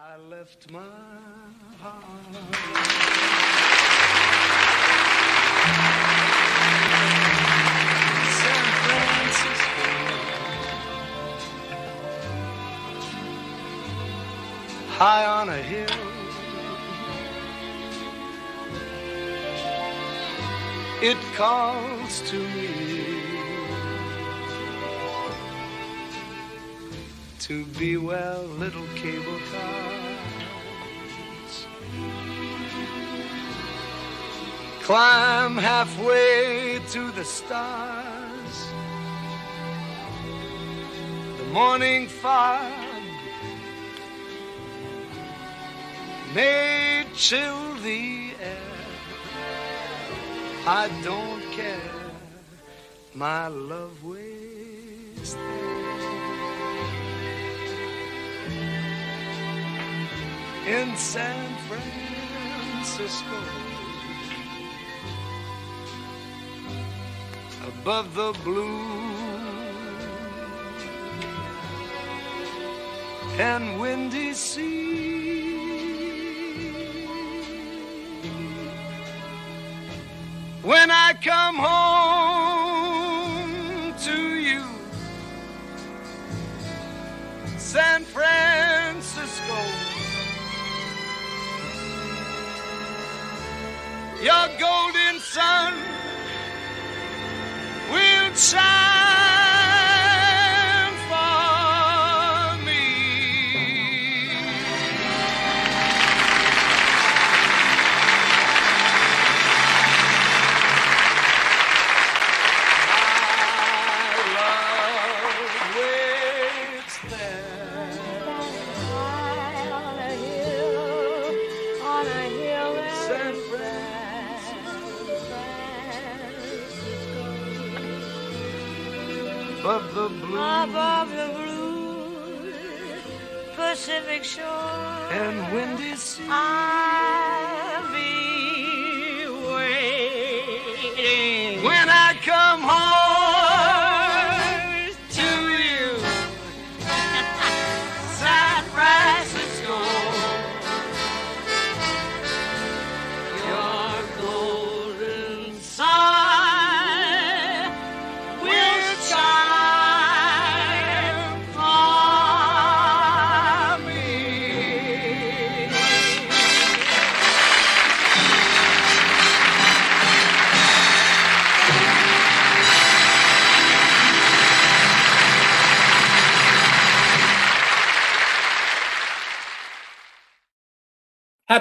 I left my heart San Francisco. High on a hill. It calls to me to be well little cable cars. Climb halfway to the stars. The morning fog may chill the air. I don't care. My love waits there in San Francisco. Above the blue and windy sea. When I come home to you, San Francisco, your golden sun will shine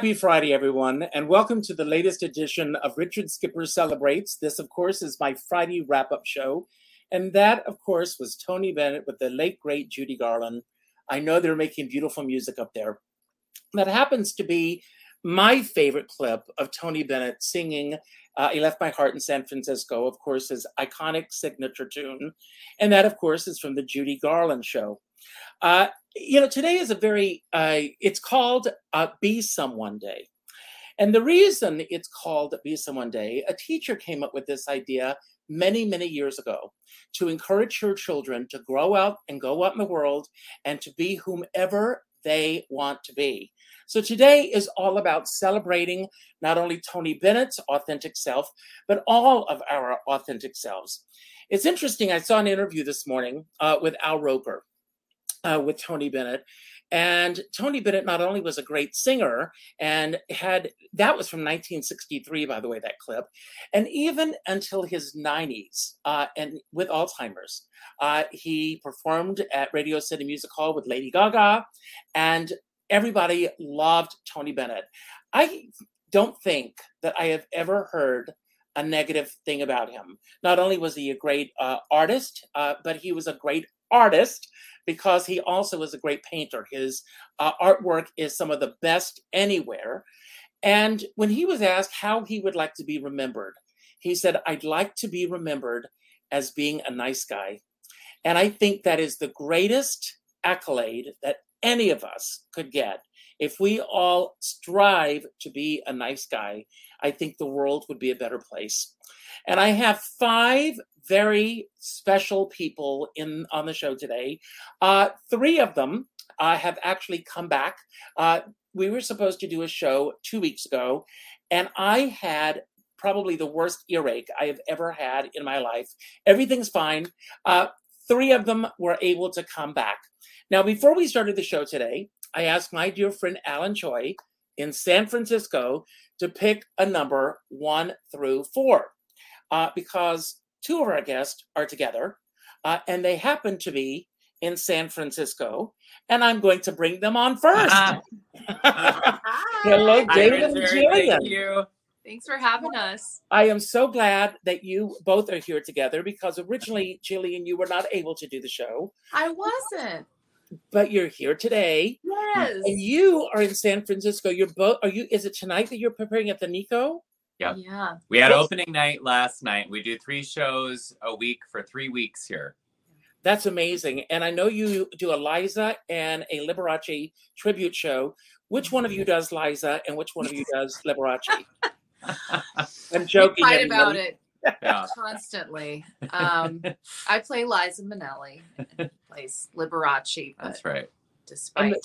Happy Friday, everyone, and welcome to the latest edition of Richard Skipper Celebrates. This, of course, is my Friday wrap up show. And that, of course, was Tony Bennett with the late, great Judy Garland. I know they're making beautiful music up there. That happens to be my favorite clip of Tony Bennett singing uh, He Left My Heart in San Francisco, of course, his iconic signature tune. And that, of course, is from the Judy Garland show. Uh, you know, today is a very, uh, it's called uh, Be Someone Day. And the reason it's called Be Someone Day, a teacher came up with this idea many, many years ago to encourage her children to grow out and go out in the world and to be whomever they want to be. So today is all about celebrating not only Tony Bennett's authentic self, but all of our authentic selves. It's interesting. I saw an interview this morning uh, with Al Roker uh, with Tony Bennett. And Tony Bennett not only was a great singer and had that was from 1963, by the way, that clip, and even until his 90s, uh, and with Alzheimer's, uh, he performed at Radio City Music Hall with Lady Gaga, and everybody loved Tony Bennett. I don't think that I have ever heard a negative thing about him. Not only was he a great uh, artist, uh, but he was a great artist because he also is a great painter. His uh, artwork is some of the best anywhere. And when he was asked how he would like to be remembered, he said, I'd like to be remembered as being a nice guy. And I think that is the greatest accolade that any of us could get. If we all strive to be a nice guy, I think the world would be a better place. And I have five very special people in on the show today. Uh, three of them uh, have actually come back. Uh, we were supposed to do a show two weeks ago, and I had probably the worst earache I have ever had in my life. Everything's fine. Uh, three of them were able to come back. Now, before we started the show today, I asked my dear friend Alan Choi in San Francisco to pick a number one through four uh, because two of our guests are together uh, and they happen to be in San Francisco. And I'm going to bring them on first. Hello, David and Richard. Jillian. Thank you. Thanks for having us. I am so glad that you both are here together because originally, Jillian, you were not able to do the show, I wasn't. But you're here today. Yes. And you are in San Francisco. You're both. Are you? Is it tonight that you're preparing at the Nikko? Yep. Yeah. We had Yes. opening night last night. We do three shows a week for three weeks here. That's amazing. And I know you do a Liza and a Liberace tribute show. Which one of you does Liza and which one of you does Liberace? I'm We joking. fight about it Yeah. constantly. Um, I play Liza Minnelli, and plays Liberace, That's right. despite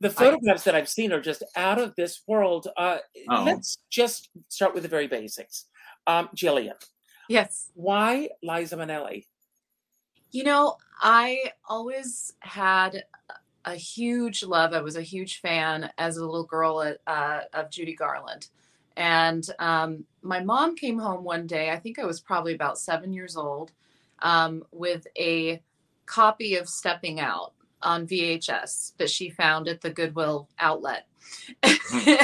The photographs that I've seen are just out of this world. Uh, Oh. Let's just start with the very basics. Um, Jillian, yes, why Liza Minnelli? you know, I always had a huge love. I was a huge fan as a little girl uh, of Judy Garland. And um, my mom came home one day, I think I was probably about seven years old, um, with a copy of Stepping Out on VHS that she found at the Goodwill outlet.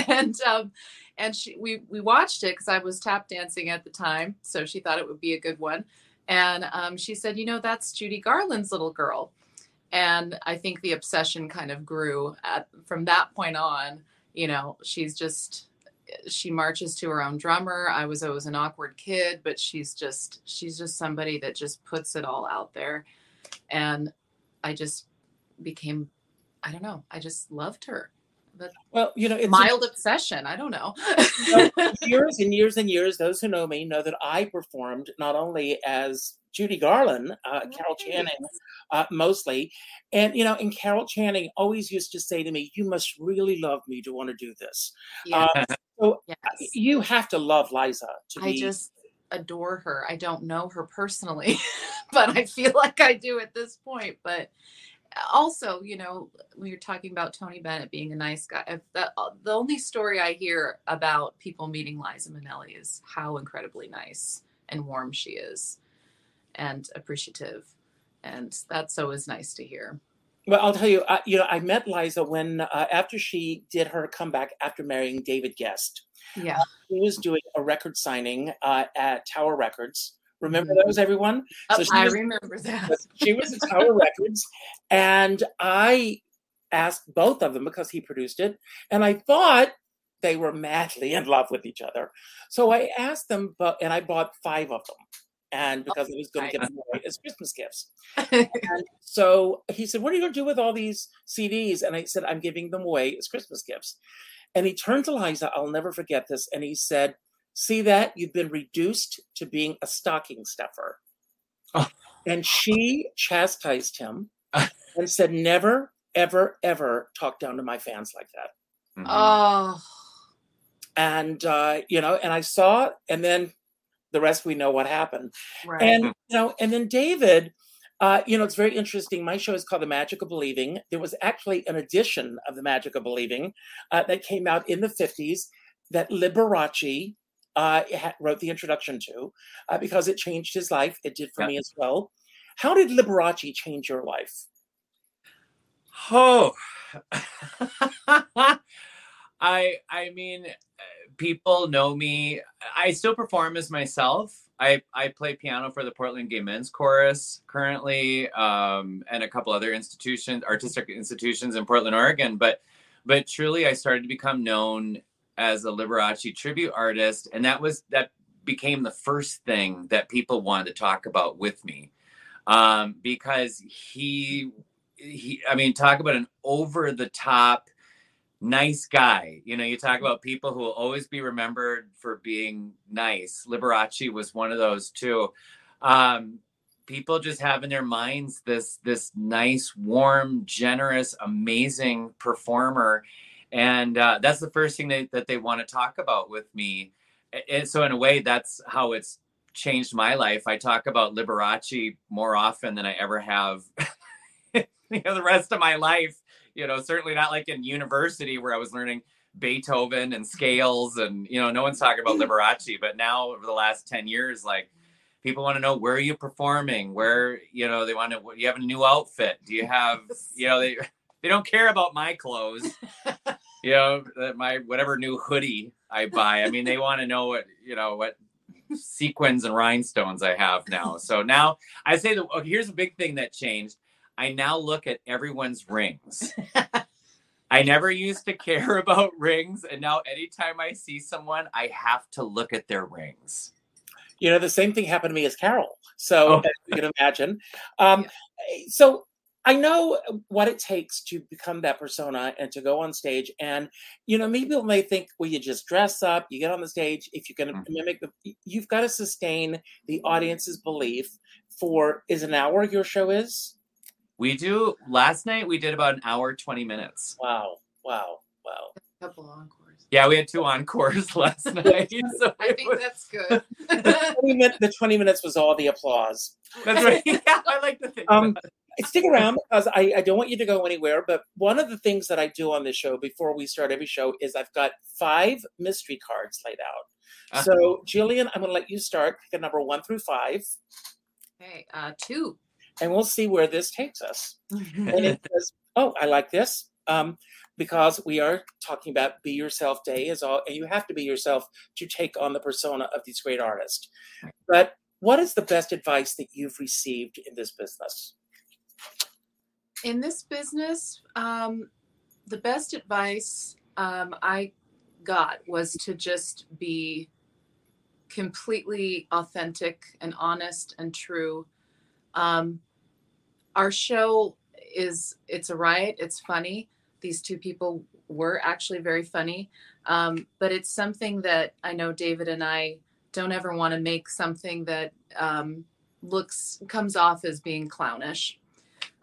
and um, and she, we, we watched it because I was tap dancing at the time. So she thought it would be a good one. And um, she said, you know, that's Judy Garland's little girl. And I think the obsession kind of grew at, from that point on. You know, she's just, she marches to her own drummer. I was always an awkward kid, but she's just, she's just somebody that just puts it all out there. And I just became, I don't know, I just loved her. The Well, you know, it's mild obsession. I don't know. years and years and years, those who know me know that I performed not only as Judy Garland, uh, Carol Channing, uh, mostly, and you know, and Carol Channing always used to say to me, "You must really love me to want to do this." Yeah. Uh, so yes. you have to love Liza to I be. just adore her. I don't know her personally, but I feel like I do at this point. But also, you know, when you're talking about Tony Bennett being a nice guy, if that, uh, the only story I hear about people meeting Liza Minnelli is how incredibly nice and warm she is and appreciative. And that's always nice to hear. Well, I'll tell you, uh, you know, I met Liza when uh, after she did her comeback after marrying David Gest. Yeah. She was doing a record signing uh, at Tower Records. Remember Mhm. those, everyone? Oh, she I was- remember that. She was at Tower Records, and I asked both of them because he produced it, and I thought they were madly in love with each other. So I asked them, but and I bought five of them, and because I was going to get them away as Christmas gifts. And so he said, "What are you going to do with all these CDs?" And I said, "I'm giving them away as Christmas gifts." And he turned to Liza. I'll never forget this, and he said. See that? You've been reduced to being a stocking stuffer. Oh. And she chastised him and said, Never, ever, ever talk down to my fans like that. Mhm. oh, And, uh, you know, and I saw, and then the rest we know what happened. right. And, you know, and then David, uh, you know, it's very interesting. My show is called The Magic of Believing. There was actually an edition of The Magic of Believing uh, that came out in the 50s that Liberace uh, wrote the introduction to uh, because it changed his life. It did for Yeah. me as well. How did Liberace change your life? Oh, I I mean, uh, people know me. I still perform as myself. I I play piano for the Portland Gay Men's Chorus currently, um, and a couple other institutions, artistic institutions in Portland, Oregon. But but truly, I started to become known as a Liberace tribute artist, and that was that became the first thing that people wanted to talk about with me, um, because he he i mean talk about an over the top nice guy. You know you talk about people who will always be remembered for being nice. Liberace was one of those too. Um people just have in their minds this this nice, warm, generous, amazing performer, and uh, that's the first thing they, that they want to talk about with me. And so, in a way, that's how it's changed my life. I talk about Liberace more often than I ever have, you know, the rest of my life. You know, certainly not like in university where I was learning Beethoven and scales, and you know, no one's talking about Liberace. But now, over the last ten years, like people want to know where are you performing, where you know they want to. You have a new outfit? Do you have, you know, they they don't care about my clothes. You know, my whatever new hoodie I buy. I mean, they want to know what you know what sequins and rhinestones I have now. So now I say that oh, here's a big thing that changed. I now look at everyone's rings. I never used to care about rings, and now anytime I see someone, I have to look at their rings. You know, the same thing happened to me as Carol. So oh. you can imagine. Um, so I know what it takes to become that persona and to go on stage. And, you know, maybe people may think, well, you just dress up, you get on the stage. If you're going to mm-hmm. mimic the, you've got to sustain the audience's belief for, is an hour your show is? We do, last night we did about an hour, 20 minutes. Wow. Wow. Wow. A couple encores. Yeah, we had two encores last night. So I think was... that's good. the, 20 minutes, the 20 minutes was all the applause. That's right. Yeah, I like to think um, stick around because I, I don't want you to go anywhere. But one of the things that I do on this show before we start every show is I've got five mystery cards laid out. Uh-huh. So, Jillian, I'm going to let you start. Pick a number one through five. Okay, uh, two. And we'll see where this takes us. and it says, oh, I like this. Um, because we are talking about be yourself day is all and you have to be yourself to take on the persona of these great artists but what is the best advice that you've received in this business in this business, um, the best advice um, I got was to just be completely authentic and honest and true. Um, our show is it's a riot. It's funny. These two people were actually very funny, um, but it's something that I know David and I don't ever want to make something that um, looks comes off as being clownish.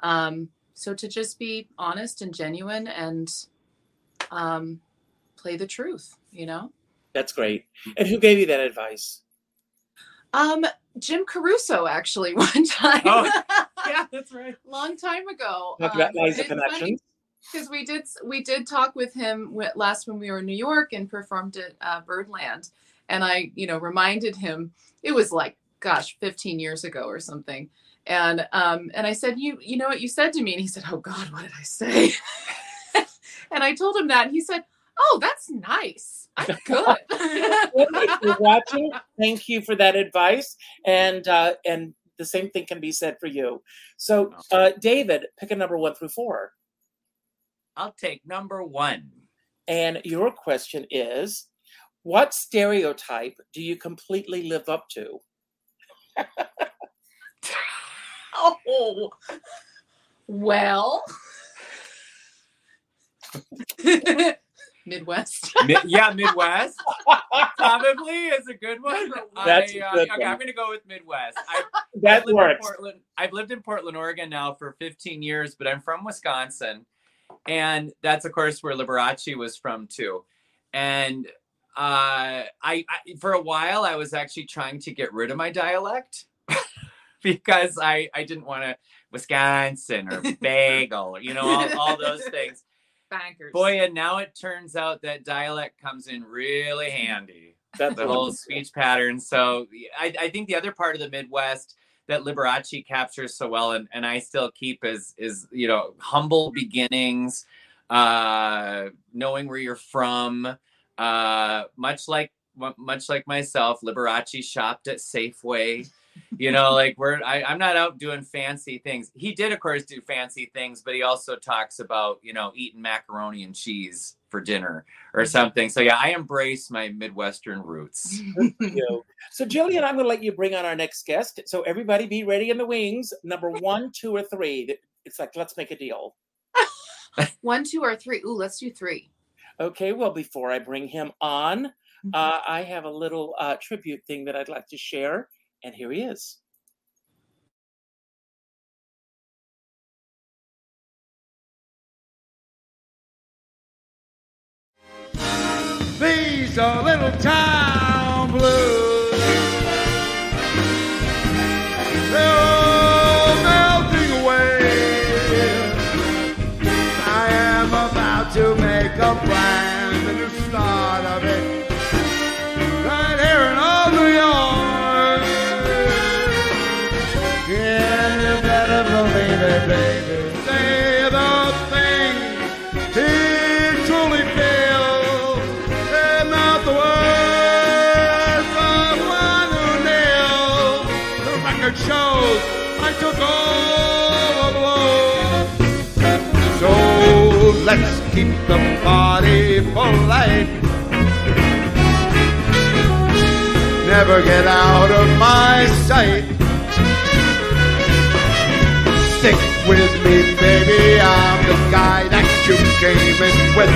Um, so to just be honest and genuine and um, play the truth, you know. That's great. And who gave you that advice? Um, Jim Caruso, actually, one time. Oh, yeah, that's right. Long time ago. Talk about um, connections. Because we did we did talk with him last when we were in New York and performed at uh, Birdland, and I you know reminded him it was like gosh 15 years ago or something and um, and I said, you you know what you said to me, and he said, oh God, what did I say? and I told him that, and he said, oh, that's nice. I'm good. if you're watching, thank you for that advice, and uh, and the same thing can be said for you. So, uh, David, pick a number one through four. I'll take number one. And your question is, what stereotype do you completely live up to? Oh, well. Midwest. Mid, yeah, Midwest. Probably is a good one. That's I, uh, good okay, I'm going to go with Midwest. I, that I've works. Portland, I've lived in Portland, Oregon now for 15 years, but I'm from Wisconsin. And that's, of course, where Liberace was from, too. And uh, I, I for a while, I was actually trying to get rid of my dialect because I I didn't want to Wisconsin or bagel, you know, all, all those things. Bankers. Boy, and now it turns out that dialect comes in really handy. That's the whole speech pattern. So I, I think the other part of the Midwest that Liberace captures so well, and, and I still keep is is you know humble beginnings, uh, knowing where you're from, uh, much like much like myself. Liberace shopped at Safeway you know like we're I, i'm not out doing fancy things. He did of course do fancy things but he also talks about you know eating macaroni and cheese for dinner or mm-hmm. something. So yeah i embrace my midwestern roots. So jillian i'm going to let you bring on our next guest. So everybody be ready in the wings. Number one two or three. It's like let's make a deal. One two or three. Ooh let's do three. Okay well before i bring him on mm-hmm. uh, i have a little uh, tribute thing that i'd like to share and here he is. These are little town blues. They're keep the party polite. Eh? Never get out of my sight. Stick with me, baby. I'm the guy that you came in with.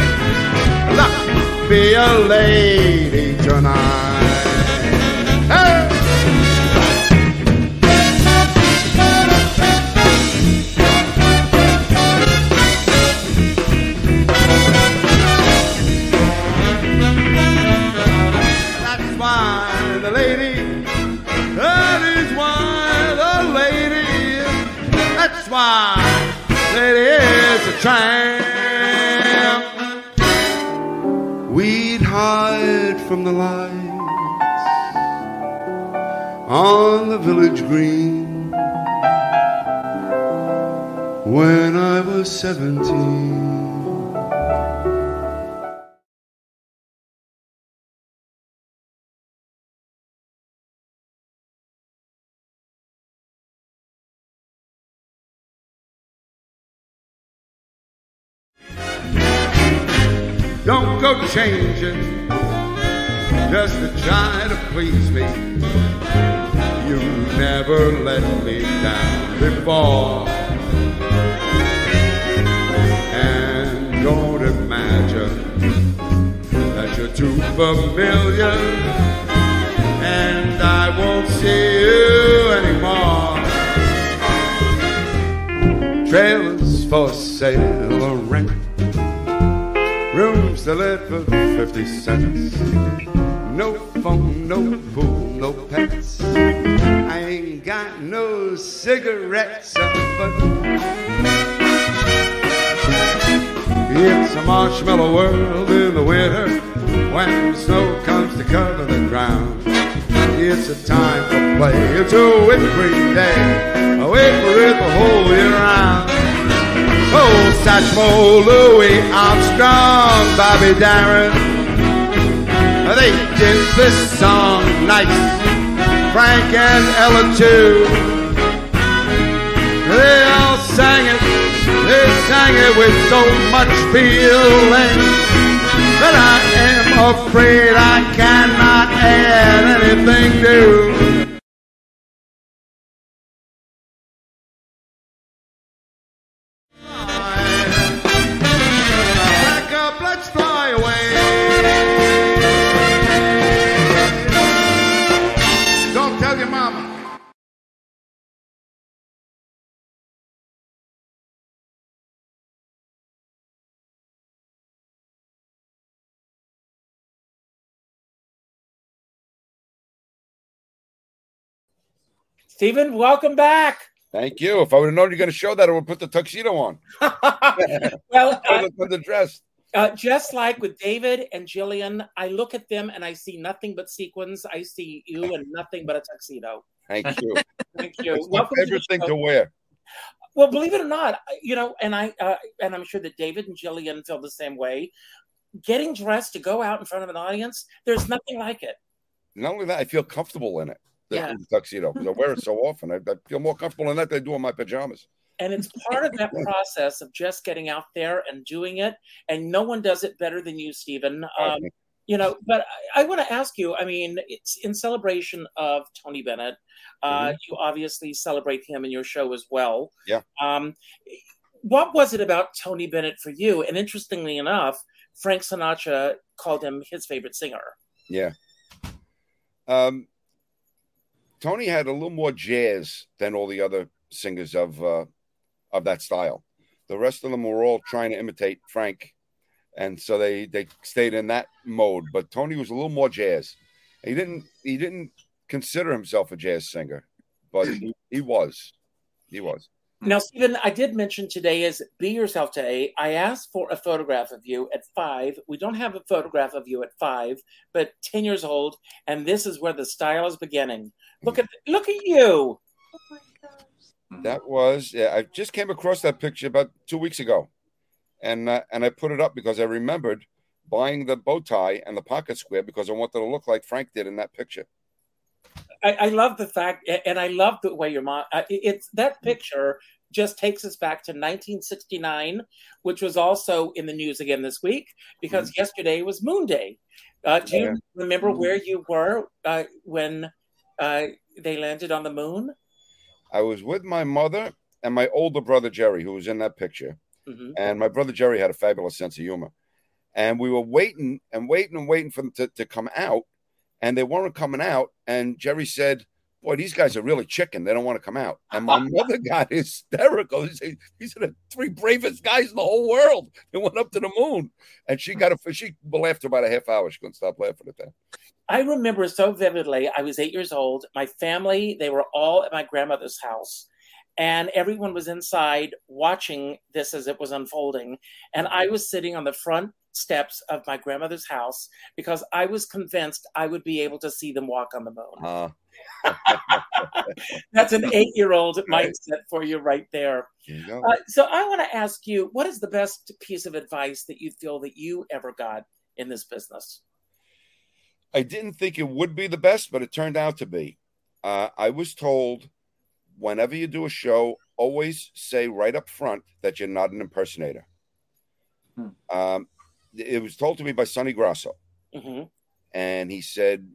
Look, be a lady tonight. Why a tramp. We'd hide from the lights on the village green when I was seventeen. Changing just to try to please me. You never let me down before. And don't imagine that you're too familiar and I won't see you anymore. Trailers for sale or rent. For 50 cents. No phone, no pool, no pets. I ain't got no cigarettes, uh, but it's a marshmallow world in the winter when the snow comes to cover the ground. It's a time for play, it's a whipping day. I wait for it the whole year round. Oh, Satchmo, Louis Armstrong, Bobby Darin. They did this song nice. Frank and Ella too. They all sang it. They sang it with so much feeling that I am afraid I cannot add anything new. Steven, welcome back. Thank you. If I would have known you're going to show that, I would put the tuxedo on. well, uh, put the dress. uh, just like with David and Jillian, I look at them and I see nothing but sequins. I see you and nothing but a tuxedo. Thank you. Thank you. It's my Welcome to thing to wear. Well, believe it or not, you know, and I uh, and I'm sure that David and Jillian feel the same way. Getting dressed to go out in front of an audience, there's nothing like it. Not only that, I feel comfortable in it. The, Yeah. the tuxedo because I wear it so often. I, I feel more comfortable in that than I do in my pajamas. And it's part of that process of just getting out there and doing it. And no one does it better than you, Steven. Um, you know, but I, I want to ask you. I mean, it's in celebration of Tony Bennett. Uh, You obviously celebrate him in your show as well. Yeah. Um, what was it about Tony Bennett for you? And interestingly enough, Frank Sinatra called him his favorite singer. Yeah. Um, Tony had a little more jazz than all the other singers of uh, of that style. The rest of them were all trying to imitate Frank, and so they they stayed in that mode. But Tony was a little more jazz. He didn't he didn't consider himself a jazz singer, but he, he was. He was. Now, Steven, I did mention today is Be Yourself Today. I asked for a photograph of you at five. We don't have a photograph of you at five, but 10 years old, and this is where the style is beginning. Look at look at you. Oh my gosh. That was yeah. I just came across that picture about two weeks ago, and uh, and I put it up because I remembered buying the bow tie and the pocket square because I wanted to look like Frank did in that picture. I, I love the fact, and I love the way your mom. It's that picture just takes us back to 1969, which was also in the news again this week because yesterday was Moon Day. Uh, do you Yeah. remember Mhm. where you were uh, when uh, they landed on the moon? I was with my mother and my older brother Jerry, who was in that picture. hmm And my brother Jerry had a fabulous sense of humor. And we were waiting and waiting and waiting for them to, to come out. And they weren't coming out. And Jerry said, Boy, these guys are really chicken. They don't want to come out. And my mother got hysterical. He said, These are the three bravest guys in the whole world. They went up to the moon. And she got a she laughed for about a half hour. She couldn't stop laughing at that. I remember so vividly. I was eight years old. My family, they were all at my grandmother's house, and everyone was inside watching this as it was unfolding. And I was sitting on the front steps of my grandmother's house because I was convinced I would be able to see them walk on the moon. Uh, That's an eight year old Right. mindset for you right there. you. Uh, so I want to ask you what is the best piece of advice that you feel that you ever got in this business? I didn't think it would be the best, but it turned out to be. Uh, I was told whenever you do a show, always say right up front that you're not an impersonator. Hmm. Um, it was told to me by Sonny Grasso, hmm and he said,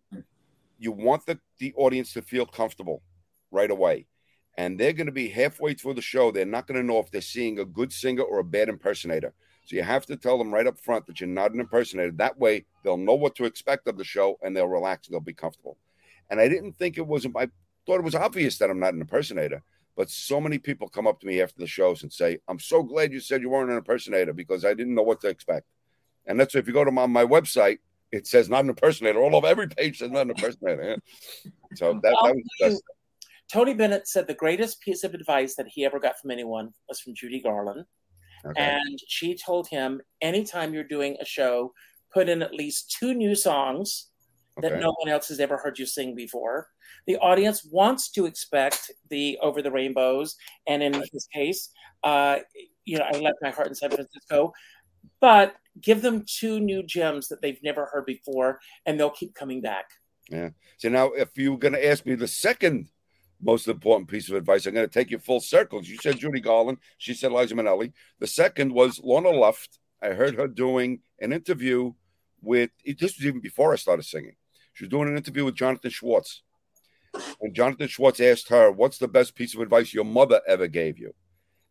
You want the, the audience to feel comfortable right away. And they're going to be halfway through the show. They're not going to know if they're seeing a good singer or a bad impersonator. So you have to tell them right up front that you're not an impersonator. That way, they'll know what to expect of the show and they'll relax and they'll be comfortable. And I didn't think it was, I thought it was obvious that I'm not an impersonator. But so many people come up to me after the shows and say, I'm so glad you said you weren't an impersonator because I didn't know what to expect. And that's if you go to my, my website, it says not an impersonator. All over every page says not an impersonator. So that, that was the best. Tony Bennett said the greatest piece of advice that he ever got from anyone was from Judy Garland. Okay. And she told him anytime you're doing a show, put in at least two new songs that Okay. no one else has ever heard you sing before. The audience wants to expect the Over the Rainbows, and in his case, uh, you know, I left my heart in San Francisco, but give them two new gems that they've never heard before, and they'll keep coming back. Yeah. So now, if you're going to ask me the second most important piece of advice, I'm going to take you full circles. You said Judy Garland. She said Liza Minnelli. The second was Lorna Luft. I heard her doing an interview with, this was even before I started singing. She was doing an interview with Jonathan Schwartz. And Jonathan Schwartz asked her, What's the best piece of advice your mother ever gave you?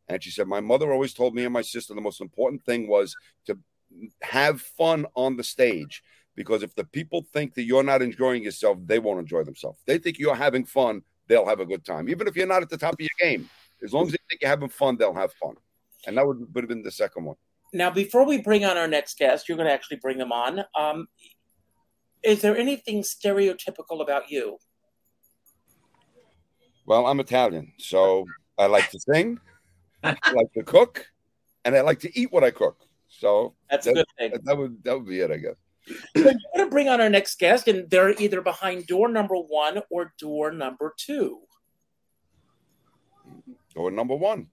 And she said, My mother always told me and my sister the most important thing was to have fun on the stage because if the people think that you're not enjoying yourself, they won't enjoy themselves. They think you're having fun, they'll have a good time. Even if you're not at the top of your game, as long as they think you're having fun, they'll have fun. And that would, would have been the second one. Now, before we bring on our next guest, you're going to actually bring them on. Um, is there anything stereotypical about you? Well, I'm Italian, so I like to sing, I like to cook, and I like to eat what I cook. So That's a good thing. that would that would be it, I guess. So you're going to bring on our next guest, and they're either behind door number one or door number two. Door number one.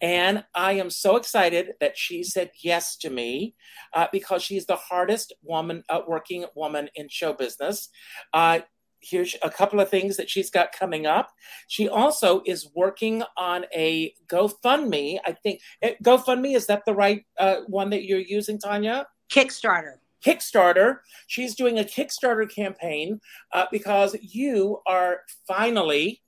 And I am so excited that she said yes to me uh, because she's the hardest woman, uh, working woman in show business. Uh, here's a couple of things that she's got coming up. She also is working on a GoFundMe. I think eh, GoFundMe is that the right uh, one that you're using, Tanya? Kickstarter. Kickstarter. She's doing a Kickstarter campaign uh, because you are finally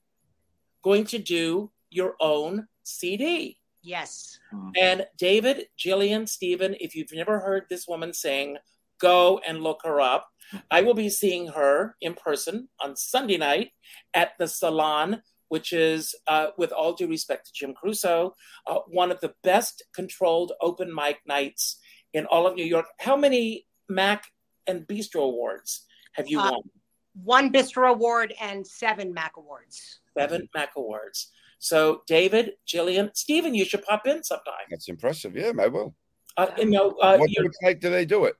going to do your own CD. Yes. And David, Jillian, Steven, if you've never heard this woman sing, go and look her up. I will be seeing her in person on Sunday night at the Salon, which is, uh, with all due respect to Jim Caruso, uh, one of the best controlled open mic nights in all of New York. How many MAC and Bistro Awards have you Uh, won? One Bistro Award and seven MAC Awards. Seven MAC Awards. So, David, Jillian, Steven, you should pop in sometime. That's impressive. Yeah, I will. Uh, you know, uh, what you- night do they do it?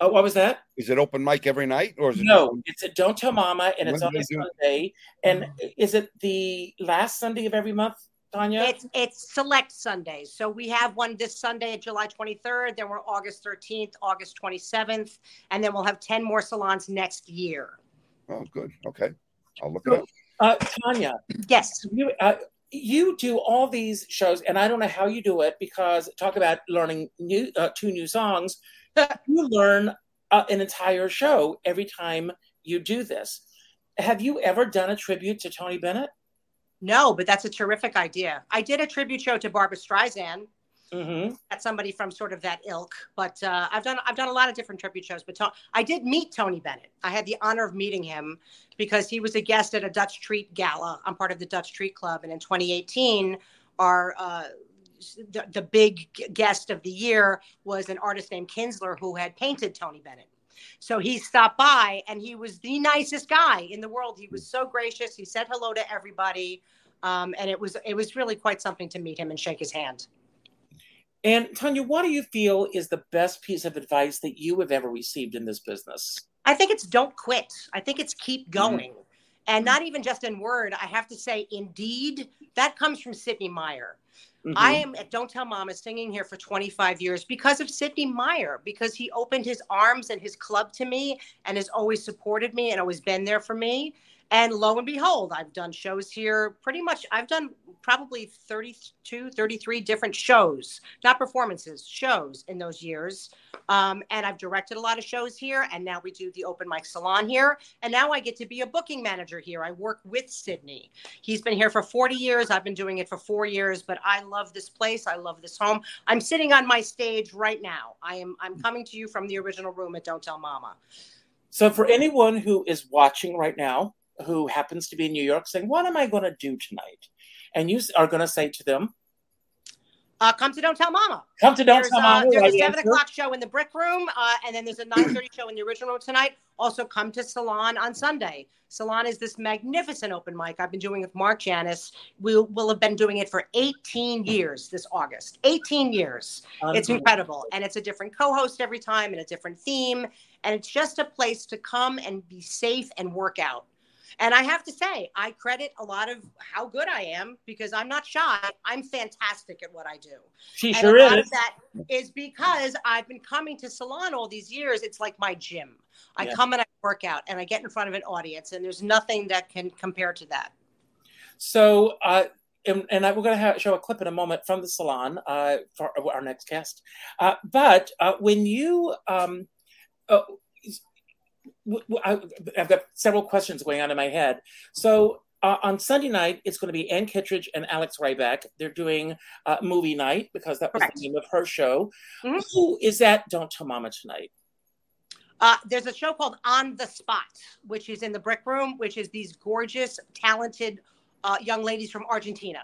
Oh, what was that? Is it open mic every night, or is it No, it's a Don't Tell Mama, and it's on do a they do- Sunday. And is it the last Sunday of every month, Tanya? It's it's select Sundays. So we have one this Sunday, July 23rd. Then we're August 13th, August 27th, and then we'll have 10 more salons next year. Oh, good. Okay, I'll look it up. Uh, Tanya, Yes. you uh, you do all these shows, and I don't know how you do it because talk about learning new uh, two new songs. you learn uh, an entire show every time you do this. Have you ever done a tribute to Tony Bennett? No, but that's a terrific idea. I did a tribute show to Barbra Streisand. Mm-hmm. That's somebody from sort of that ilk. But uh, I've done I've done a lot of different tribute shows. But to- I did meet Tony Bennett. I had the honor of meeting him because he was a guest at a Dutch Treat Gala. I'm part of the Dutch Treat Club, and in 2018, our uh, the, the big guest of the year was an artist named Kinsler who had painted Tony Bennett. So he stopped by and he was the nicest guy in the world. He was so gracious. He said hello to everybody. Um, and it was it was really quite something to meet him and shake his hand. And Tanya, what do you feel is the best piece of advice that you have ever received in this business? I think it's don't quit. I think it's keep going. And not even just in word, I have to say, indeed, that comes from Sidney Myer. Mhm. I am at Don't Tell Mama singing here for 25 years because of Sidney Myer, because he opened his arms and his club to me and has always supported me and always been there for me. And lo and behold, I've done shows here pretty much. I've done probably 32, 33 different shows, not performances, shows in those years. Um, and I've directed a lot of shows here. And now we do the open mic salon here. And now I get to be a booking manager here. I work with Sidney. He's been here for 40 years. I've been doing it for four years, but I love this place. I love this home. I'm sitting on my stage right now. I am I'm coming to you from the original room at Don't Tell Mama. So, for anyone who is watching right now, who happens to be in New York, saying, "What am I going to do tonight?" and you are going to say to them, Uh, come to Don't Tell Mama. "Come to Don't There's, Tell uh, Mama." there's right a seven answer. o'clock show in the Brick Room, uh, and then there's a nine thirty show in the original room tonight. Also, come to Salon on Sunday. Salon is this magnificent open mic I've been doing with Mark Janas. We will have been doing it for 18 years this August. 18 years. It's incredible, and it's a different co-host every time and a different theme, and it's just a place to come and be safe and work out. And I have to say, I credit a lot of how good I am because I'm not shy. I'm fantastic at what I do. She And sure a lot is. of that is because I've been coming to salon all these years. It's like my gym. I Yeah. come and I work out and I get in front of an audience, and there's nothing that can compare to that. So, uh, and, and I, we're going to have, show a clip in a moment from the salon uh, for our next guest. Uh, but uh, when you, um, uh, I, have got several questions going on in my head. So uh, on Sunday night, it's going to be Ann Kittredge and Alex Rybeck. They're doing uh, movie night because that was Correct. the name of her show. Mhm. Who is that? Don't tell Mama tonight. Uh, there's a show called On the Spot, which is in the Brick Room, which is these gorgeous, talented uh, young ladies from Argentina.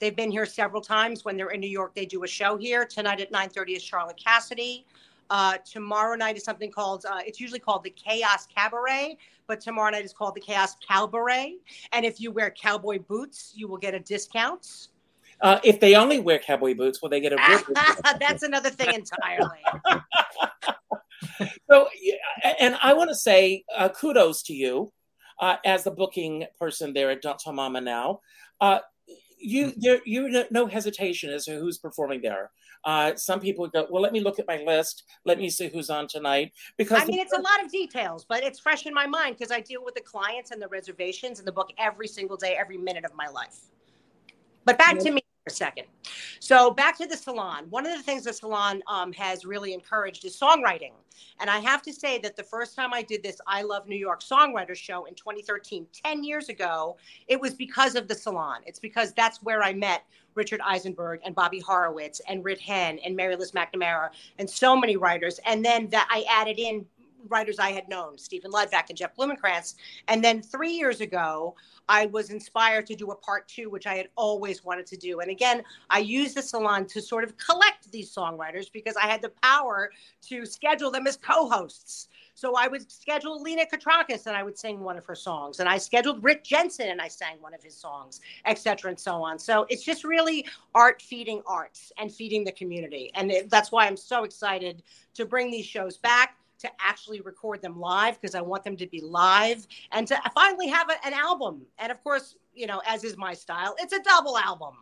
They've been here several times. When they're in New York, they do a show here. Tonight at 9:30 is Charlotte Cassidy. Uh, tomorrow night is something called. Uh, it's usually called the Chaos Cabaret, but tomorrow night is called the Chaos Cabaret. And if you wear cowboy boots, you will get a discount. Uh, if they only wear cowboy boots, will they get a That's another thing entirely. So, and I want to say uh, kudos to you uh, as the booking person there at Don't Tell Mama now. You, there, you no- hesitation as to who's performing there. Uh, some people go, well, let me look at my list. Let me see who's on tonight. Because I mean, it's a lot of details, but it's fresh in my mind because I deal with the clients and the reservations and the book every single day, every minute of my life. But back to me a second. So back to the salon. One of the things the salon um, has really encouraged is songwriting. And I have to say that the first time I did this I Love New York songwriter show in 2013, 10 years ago, it was because of the salon. It's because that's where I met Richard Eisenberg and Bobby Horowitz and Rit Hen and Mary Liz McNamara and so many writers. And then that I added in writers I had known, Stephen Lutvak and Jeff Blumenkrantz. And then three years ago, I was inspired to do a part two, which I had always wanted to do. And again, I used the salon to sort of collect these songwriters because I had the power to schedule them as co-hosts. So I would schedule Lina Koutrakos and I would sing one of her songs. And I scheduled Rick Jensen and I sang one of his songs, et cetera, and so on. So it's just really art feeding arts and feeding the community. And it, that's why I'm so excited to bring these shows back to actually record them live because I want them to be live and to finally have a, an album. And of course, you know, as is my style, it's a double album.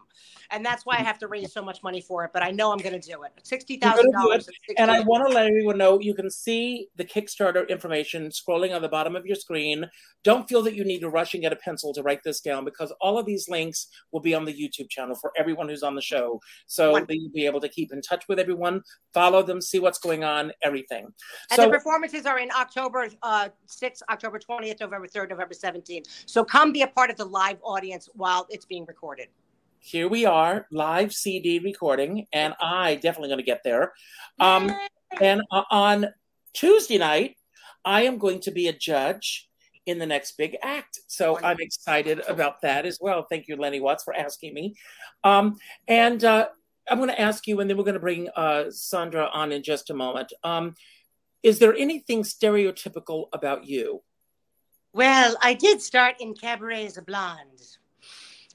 And that's why I have to raise so much money for it. But I know I'm going to do it. Sixty thousand dollars. And I want to let everyone know you can see the Kickstarter information scrolling on the bottom of your screen. Don't feel that you need to rush and get a pencil to write this down because all of these links will be on the YouTube channel for everyone who's on the show. So that you'll be able to keep in touch with everyone, follow them, see what's going on, everything. And so the performances are in October uh, 6th, October 20th, November 3rd, November 17th. So come be a part of the live audience while it's being recorded. Here we are, live CD recording, and I definitely going to get there. Um, and uh, on Tuesday night, I am going to be a judge in the next big act. So I'm excited about that as well. Thank you, Lennie Watts, for asking me. Um, and uh, I'm going to ask you, and then we're going to bring uh, Sandra on in just a moment. Um, is there anything stereotypical about you? Well, I did start in cabaret as a blonde,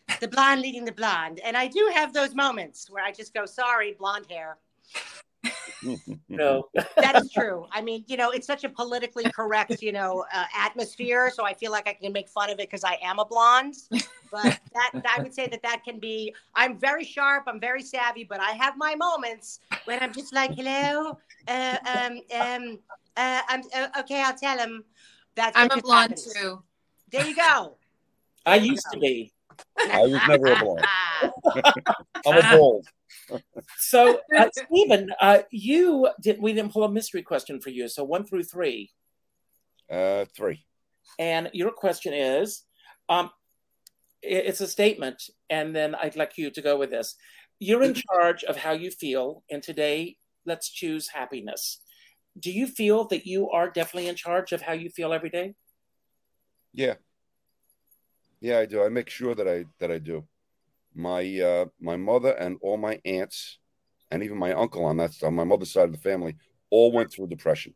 the blonde leading the blonde. And I do have those moments where I just go, sorry, blonde hair. No. That is true. I mean, you know, it's such a politically correct, you know, uh, atmosphere. So I feel like I can make fun of it because I am a blonde. But that, I would say that that can be. I'm very sharp. I'm very savvy, but I have my moments when I'm just like, hello, uh, um, um, uh, I'm uh, okay. I'll tell him. That's I'm a blonde happens. too. There you go. I used to be. I was never a blonde. I'm a bold. So, uh, Stephen, uh, you did. We didn't pull a mystery question for you. So one through three, Uh, three. and your question is, um, i- it's a statement, and then I'd like you to go with this. You're in charge of how you feel, and today, let's choose happiness. Do you feel that you are definitely in charge of how you feel every day? Yeah. Yeah, I do. I make sure that I that I do. My uh my mother and all my aunts and even my uncle on that on my mother's side of the family all went through depression.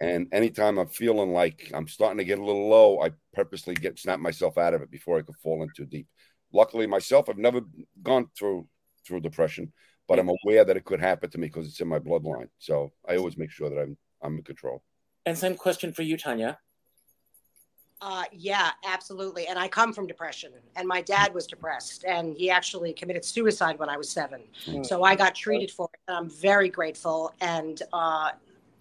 And anytime I'm feeling like I'm starting to get a little low, I purposely get snap myself out of it before I could fall in too deep. Luckily, myself, I've never gone through through depression, but I'm aware that it could happen to me because it's in my bloodline. So I always make sure that I'm I'm in control. And same question for you, Tanya. Uh, yeah, absolutely. And I come from depression, and my dad was depressed, and he actually committed suicide when I was seven. Mm. So I got treated for it, and I'm very grateful. And uh,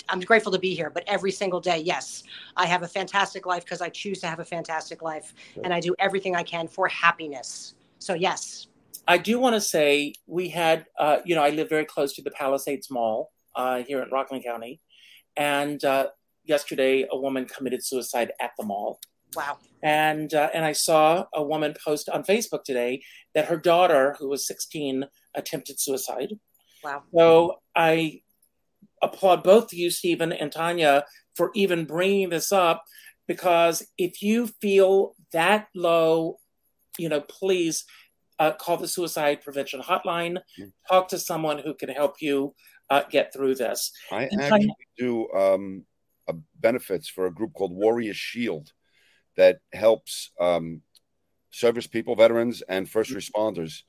I'm grateful to be here. But every single day, yes, I have a fantastic life because I choose to have a fantastic life, and I do everything I can for happiness. So yes, I do want to say we had, uh, you know, I live very close to the Palisades Mall uh, here in Rockland County, and uh, yesterday a woman committed suicide at the mall. Wow. And uh, and I saw a woman post on Facebook today that her daughter, who was 16, attempted suicide. Wow. So I applaud both you, Stephen and Tanya, for even bringing this up because if you feel that low, you know, please uh, call the suicide prevention hotline. Talk to someone who can help you uh, get through this. I And actually do um, a benefits for a group called Warrior Shield that helps um, service people, veterans, and first responders.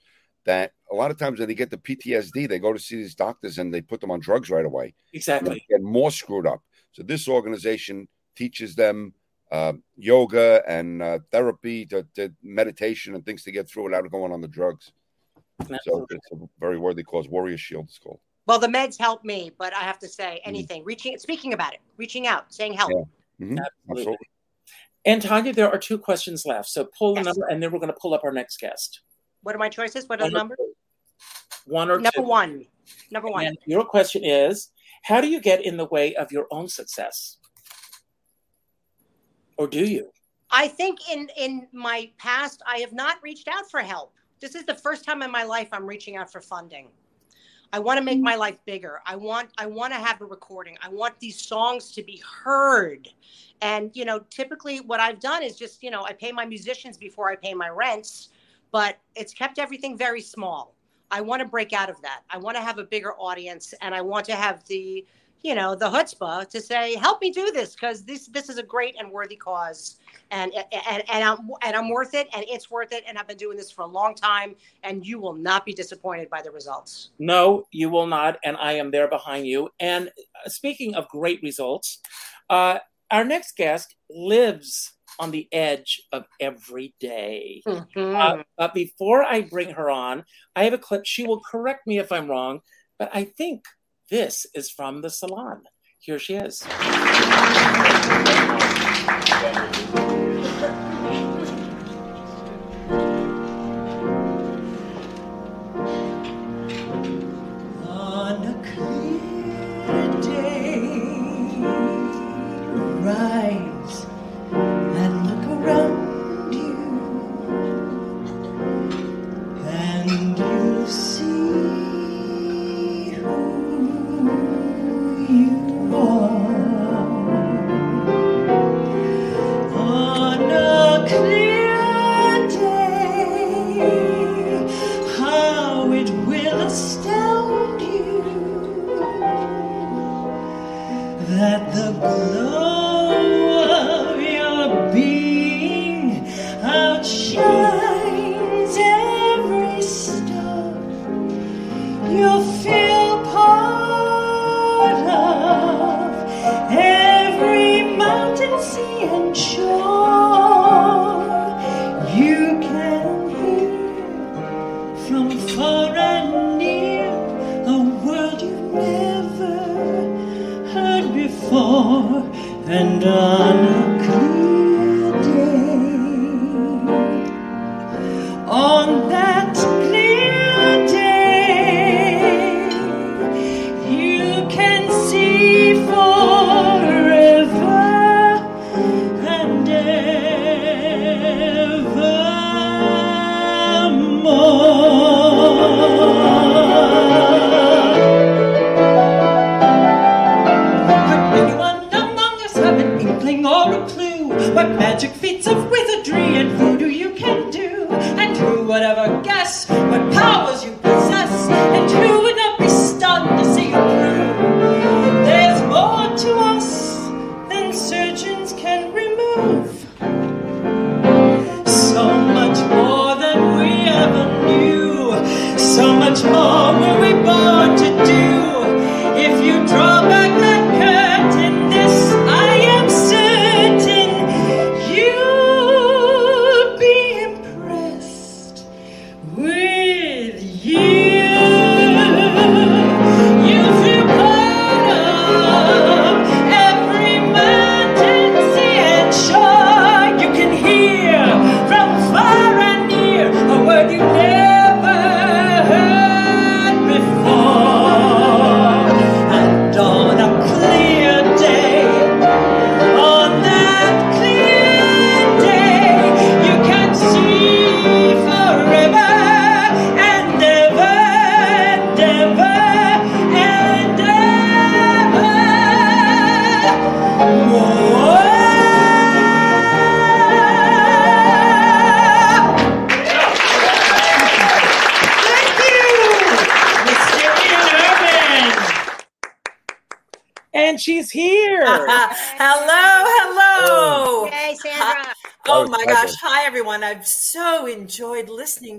That a lot of times when they get the PTSD, they go to see these doctors and they put them on drugs right away. And Exactly. they get more screwed up. So this organization teaches them uh, yoga and uh, therapy, to, to meditation, and things to get through without going on the drugs. So it's a very worthy cause. Warrior Shield is called. Well, the meds help me, but I have to say anything. Reaching, speaking about it, reaching out, saying help. Yeah. Mhm. Absolutely. And Tanya, there are two questions left. So pull the number, and then we're going to pull up our next guest. What are my choices? What are the numbers? One or Number two. one. Number one. And your question is how do you get in the way of your own success? Or do you? I think in in my past, I have not reached out for help. This is the first time in my life I'm reaching out for funding. I want to make mm-hmm. my life bigger. I want I want to have a recording. I want these songs to be heard. And you know, typically what I've done is just, you know, I pay my musicians before I pay my rents, but it's kept everything very small. I want to break out of that. I want to have a bigger audience and I want to have the, you know, the chutzpah to say, help me do this because this this is a great and worthy cause and and and I'm and I'm worth it, and it's worth it, and I've been doing this for a long time, and you will not be disappointed by the results. No, you will not, and I am there behind you. And uh, speaking of great results, uh, our next guest lives on the edge of every day. Mhm. Uh, but before I bring her on, I have a clip. She will correct me if I'm wrong, but I think this is from the salon. Here she is.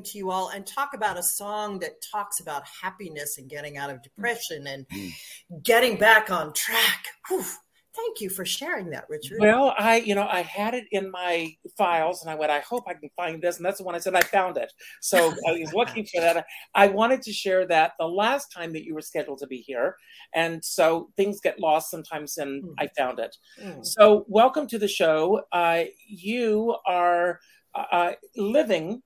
To you all and talk about a song that talks about happiness and getting out of depression and getting back on track. Whew. Thank you for sharing that, Richard. Well, I, you know, I had it in my files and I went, I hope I can find this. And that's the one I said I found it. So I was looking for that. I wanted to share that the last time that you were scheduled to be here. And so things get lost sometimes and I found it. Mm. So welcome to the show. Uh, you are uh, living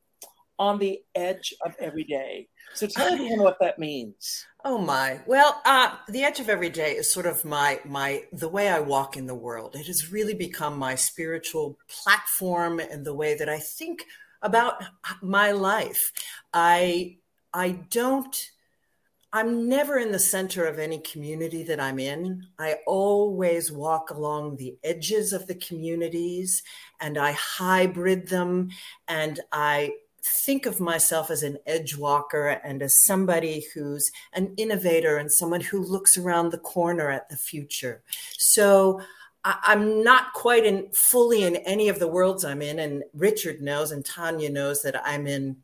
on the edge of every day. So tell everyone what that means. Oh my. Well, uh, the edge of every day is sort of my my the way I walk in the world. It has really become my spiritual platform and the way that I think about my life. I I don't I'm never in the center of any community that I'm in. I always walk along the edges of the communities and I hybrid them and I think of myself as an edge walker and as somebody who's an innovator and someone who looks around the corner at the future. So I'm not quite in fully in any of the worlds I'm in, and Richard knows, and Tanya knows that I'm in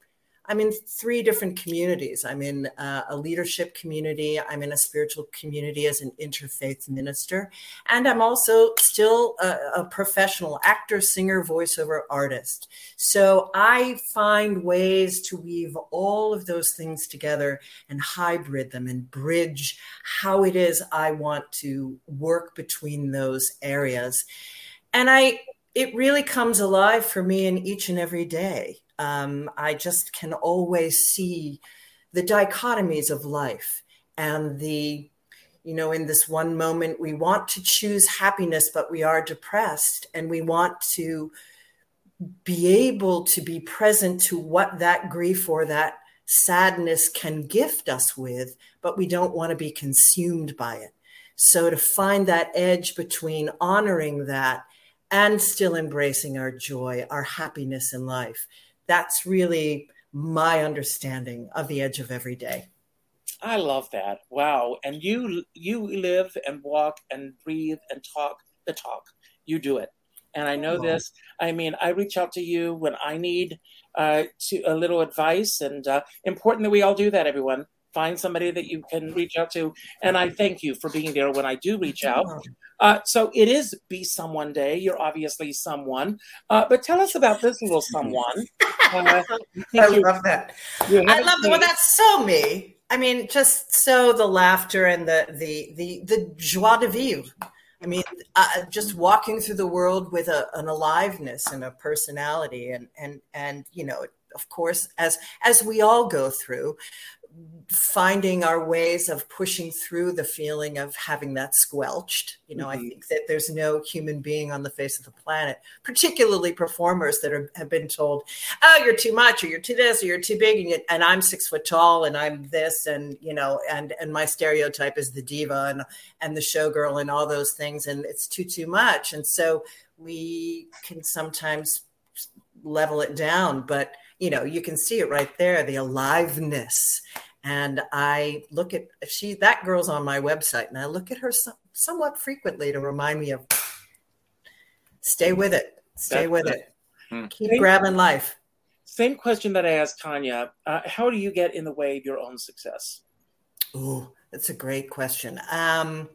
I'm in three different communities. I'm in uh, a leadership community. I'm in a spiritual community as an interfaith minister. And I'm also still a, a professional actor, singer, voiceover artist. So I find ways to weave all of those things together and hybrid them and bridge how it is I want to work between those areas. And I, it really comes alive for me in each and every day um, I just can always see the dichotomies of life and the, you know, in this one moment, we want to choose happiness, but we are depressed and we want to be able to be present to what that grief or that sadness can gift us with, but we don't want to be consumed by it. So to find that edge between honoring that and still embracing our joy, our happiness in life that's really my understanding of the edge of every day. I love that. Wow. And you you live and walk and breathe and talk the talk. You do it. And I know oh. this. I mean, I reach out to you when I need uh, to a little advice, and uh, important that we all do that. Everyone, find somebody that you can reach out to. And I thank you for being there when I do reach out. Uh, so it is Be Someone Day. You're obviously someone. Uh, but tell us about this little someone. Uh, I love that. I love that. Well, that's so me. I mean, just so the laughter and the the the the joie de vivre. I mean, uh, just walking through the world with a, an aliveness and a personality, and and and you know, of course, as as we all go through, finding our ways of pushing through the feeling of having that squelched. You know, mm-hmm. I think that there's no human being on the face of the planet, particularly performers that are, have been told, "Oh, you're too much, or you're too this, or you're too big," and, and I'm six foot tall, and I'm this, and you know, and and my stereotype is the diva and and the showgirl and all those things, and it's too too much, and so we can sometimes level it down, but you know, you can see it right there, the aliveness. And I look at she that girl's on my website, and I look at her so, somewhat frequently to remind me of stay with it, stay That's with it, hmm. keep same, grabbing life. Same question that I asked Tanya: uh, How do you get in the way of your own success? Oh, that's a great question. Um,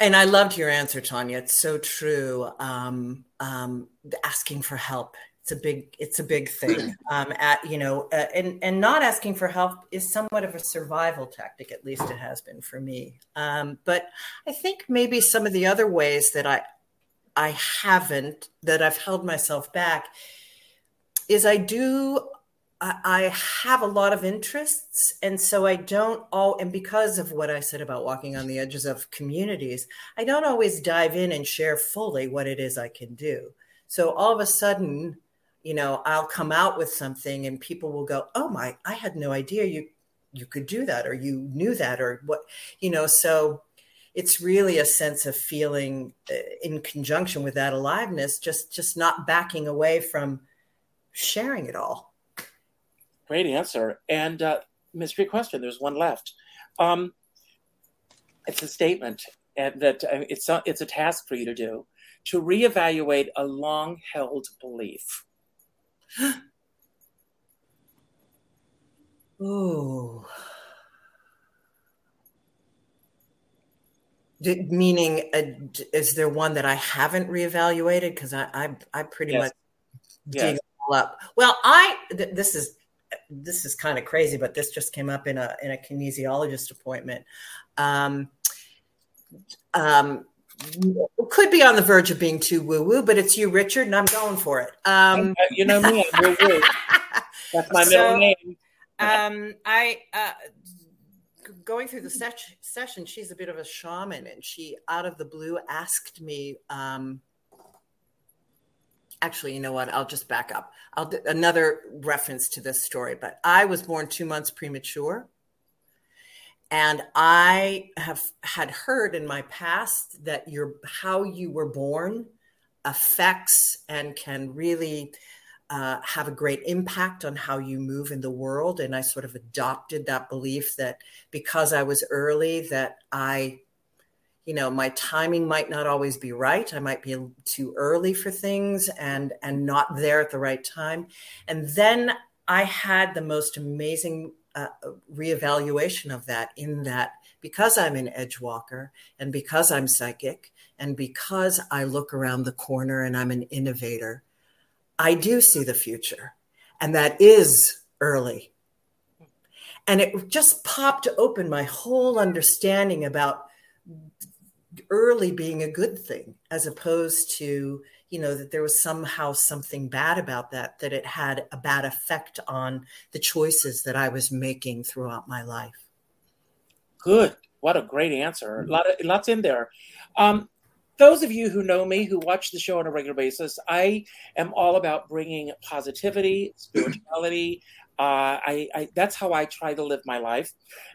and I loved your answer, Tanya. It's so true. Um, um, asking for help it's a big it's a big thing um, at you know uh, and and not asking for help is somewhat of a survival tactic at least it has been for me um, but i think maybe some of the other ways that i i haven't that i've held myself back is i do I have a lot of interests, and so I don't all. And because of what I said about walking on the edges of communities, I don't always dive in and share fully what it is I can do. So all of a sudden, you know i'll come out with something and people will go oh my i had no idea you you could do that or you knew that or what you know so it's really a sense of feeling uh, in conjunction with that aliveness just just not backing away from sharing it all great answer and uh, mystery question there's one left um, it's a statement and that uh, it's a, it's a task for you to do to reevaluate a long held belief oh. meaning, uh, is there one that I haven't reevaluated? Because I, I, I pretty yes. much dig yes. all up. Well, I th- this is this is kind of crazy, but this just came up in a in a kinesiologist appointment. Um, um, could be on the verge of being too woo woo, but it's you, Richard, and I'm going for it. Um, you know me, I'm woo woo. That's my middle name. Um, I uh, going through the se- session. She's a bit of a shaman, and she out of the blue asked me. Um, actually, you know what? I'll just back up. I'll another reference to this story. But I was born two months premature. And I have had heard in my past that your how you were born affects and can really uh, have a great impact on how you move in the world. And I sort of adopted that belief that because I was early, that I, you know, my timing might not always be right. I might be too early for things and and not there at the right time. And then I had the most amazing uh, reevaluation of that. In that, because I'm an edge walker and because I'm psychic and because I look around the corner and I'm an innovator I do see the future, and that is early. And it just popped open my whole understanding about early being a good thing, as opposed to, you know, that there was somehow something bad about that, that it had a bad effect on the choices that I was making throughout my life. Good. What a great answer. A lot of lots in there. Um, those of you who know me, who watch the show on a regular basis, I am all about bringing positivity, spirituality. Uh, I, I, that's how I try to live my life,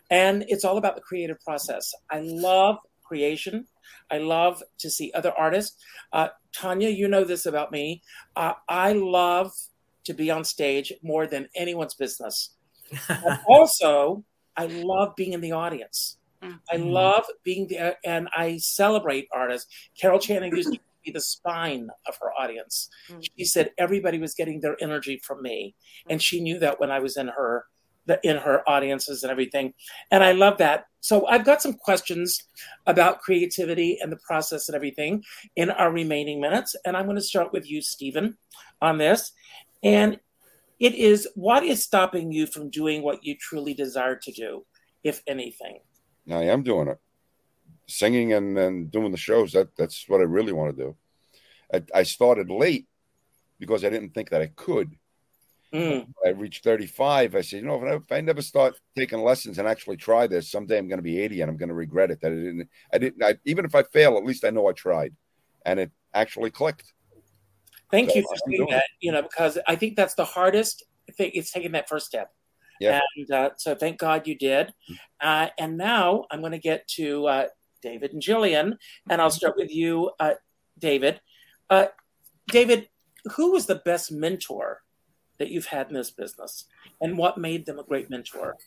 and it's all about the creative process. I love creation. I love to see other artists. Uh, Tanya, you know this about me. Uh, I love to be on stage more than anyone's business. also, I love being in the audience. I Mm-hmm. love being there and I celebrate artists. Carol Channing used to be the spine of her audience. She said everybody was getting their energy from me. And she knew that when I was in her the, in her audiences and everything. And I love that. So I've got some questions about creativity and the process and everything in our remaining minutes. And I'm going to start with you, Stephen, on this. And it is what is stopping you from doing what you truly desire to do, if anything? I am doing it, singing and, and doing the shows. That that's what I really want to do. I, I started late because I didn't think that I could. Mm. I reached 35. I said, you know, if I, if I never start taking lessons and actually try this, someday I'm going to be 80 and I'm going to regret it. That I didn't. I didn't. I, even if I fail, at least I know I tried, and it actually clicked. Thank So you for saying doing that. You know, because I think that's the hardest thing. It's taking that first step. Yeah. And uh, so thank God you did. Uh, and now I'm going to get to uh, David and Jillian, and I'll start with you, uh, David. Uh, David, who was the best mentor that you've had in this business, and what made them a great mentor?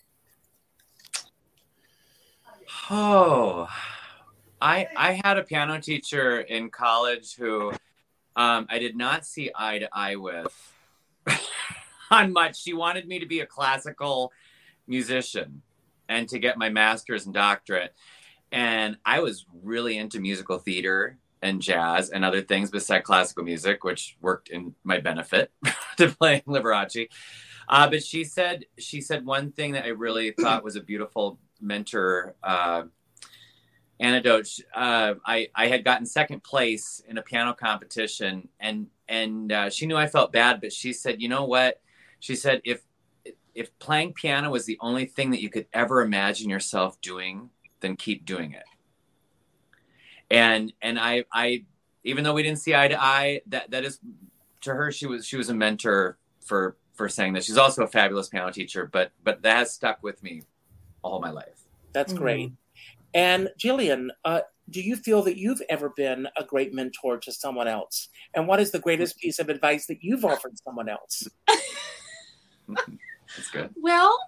Oh, I I had a piano teacher in college who um, I did not see eye to eye with on much. She wanted me to be a classical musician and to get my master's and doctorate. And I was really into musical theater and jazz and other things besides classical music, which worked in my benefit to playing Liberace. Uh, but she said she said one thing that I really thought was a beautiful mentor uh, anecdote. Uh, I I had gotten second place in a piano competition, and and uh, she knew I felt bad, but she said, you know what? She said if if playing piano was the only thing that you could ever imagine yourself doing, then keep doing it. And and I I even though we didn't see eye to eye, that that is to her she was she was a mentor for for saying that. She's also a fabulous piano teacher, but but that has stuck with me all my life. That's Mhm. great. And Jillian, uh, do you feel that you've ever been a great mentor to someone else? And what is the greatest piece of advice that you've offered someone else? That's good. Well,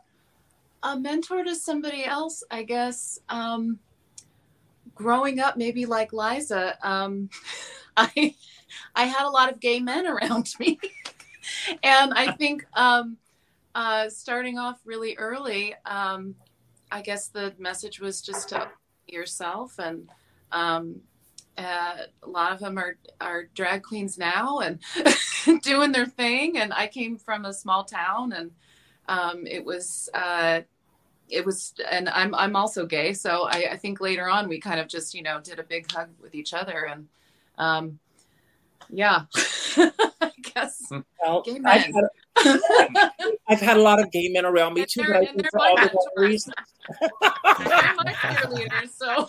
a mentor to somebody else, I guess. Um, growing up, maybe like Liza, um, I I had a lot of gay men around me, and I think um, uh, starting off really early, um, I guess the message was just to yourself and. Um, uh, a lot of them are are drag queens now and doing their thing. And I came from a small town, and um, it was uh, it was, and I'm I'm also gay, so I, I think later on we kind of just you know did a big hug with each other, and um, yeah, I guess Well, Gay I've men. had, I've had a lot of gay men around me And too, but I and think they're for all my the wrong reasons. They're my cheerleaders, so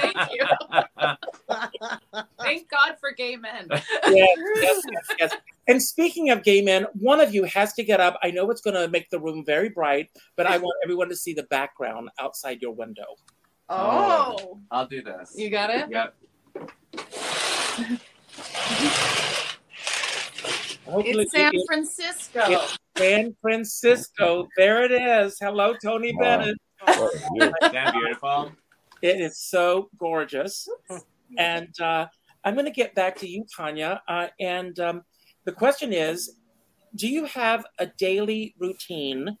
thank you. Thank God for gay men. yes, yes, yes, yes. And speaking of gay men, one of you has to get up. I know it's going to make the room very bright, but I want everyone to see the background outside your window. Oh, I'll do this. you got it? Yep. Hopefully, It's San it- Francisco. it's San Francisco. There it is. Hello, Tony Wow. Bennett. Oh, you. Damn beautiful. It is so gorgeous. And uh, I'm going to get back to you, Tanya. Uh, and um, the question is Do you have a daily routine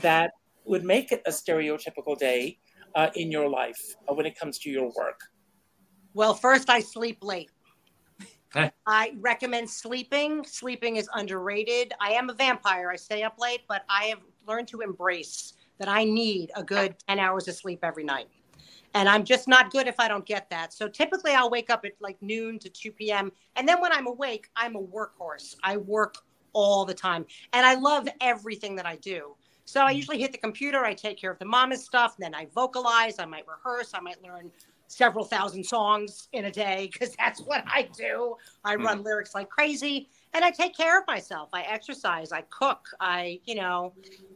that would make it a stereotypical day uh, in your life uh, when it comes to your work? Well, first, I sleep late. Eh. I recommend sleeping. Sleeping is underrated. I am a vampire. I stay up late, but I have learned to embrace that I need a good 10 hours of sleep every night. And I'm just not good if I don't get that. So typically I'll wake up at like noon to 2 p.m. And then when I'm awake, I'm a workhorse. I work all the time. And I love everything that I do. So I hmm. usually hit the computer, I take care of the mama stuff, then I vocalize, I might rehearse, I might learn several thousand songs in a day because that's what I do. I run lyrics like crazy and I take care of myself. I exercise, I cook, I, you know,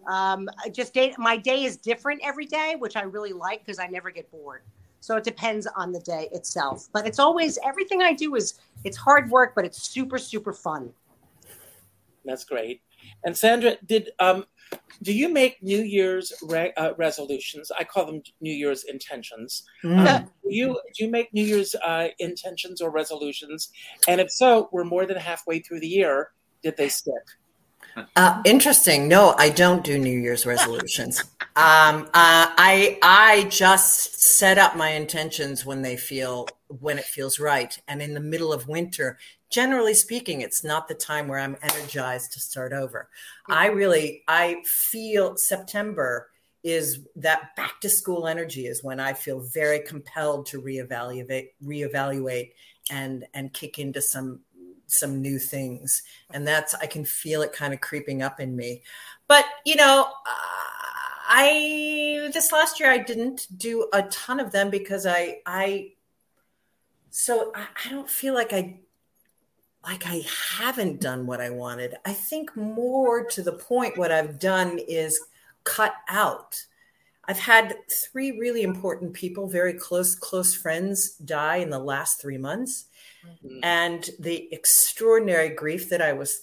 um, I just day, my day is different every day, which I really like because I never get bored. So it depends on the day itself. But it's always everything I do is it's hard work, but it's super, super fun. That's great. And Sandra, did um, do you make New Year's re- uh, resolutions? I call them New Year's intentions. Mm. Um, do you do you make New Year's uh, intentions or resolutions? And if so, we're more than halfway through the year. Did they stick? Uh, interesting. No, I don't do New Year's resolutions. um, uh, I I just set up my intentions when they feel when it feels right, and in the middle of winter, generally speaking, it's not the time where I'm energized to start over. I really I feel September is that back to school energy is when I feel very compelled to reevaluate reevaluate and and kick into some some new things. And that's i can feel it kind of creeping up in me. But you know uh, i this last year i didn't do a ton of them because i i so i, I don't feel like i like i haven't done what i wanted. I think more to the point what i've done is cut out. I've had three really important people very close close friends die in the last three months. Mhm. and the extraordinary grief that I was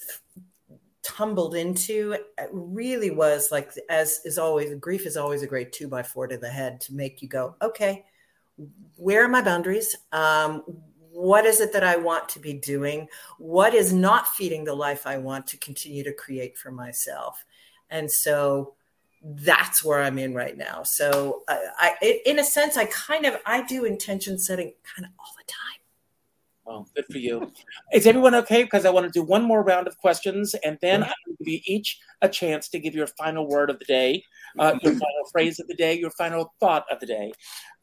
tumbled into really was like as is always grief is always a great two by four to the head to make you go okay where are my boundaries? Um, what is it that i want to be doing? What is not feeding the life i want to continue to create for myself? And so that's where i'm in right now so i, I in a sense i kind of i do intention setting kind of all the time Oh, good for you. Is everyone okay? Because I want to do one more round of questions, and then I'm going to give you each a chance to give your final word of the day, uh, your final phrase of the day, your final thought of the day.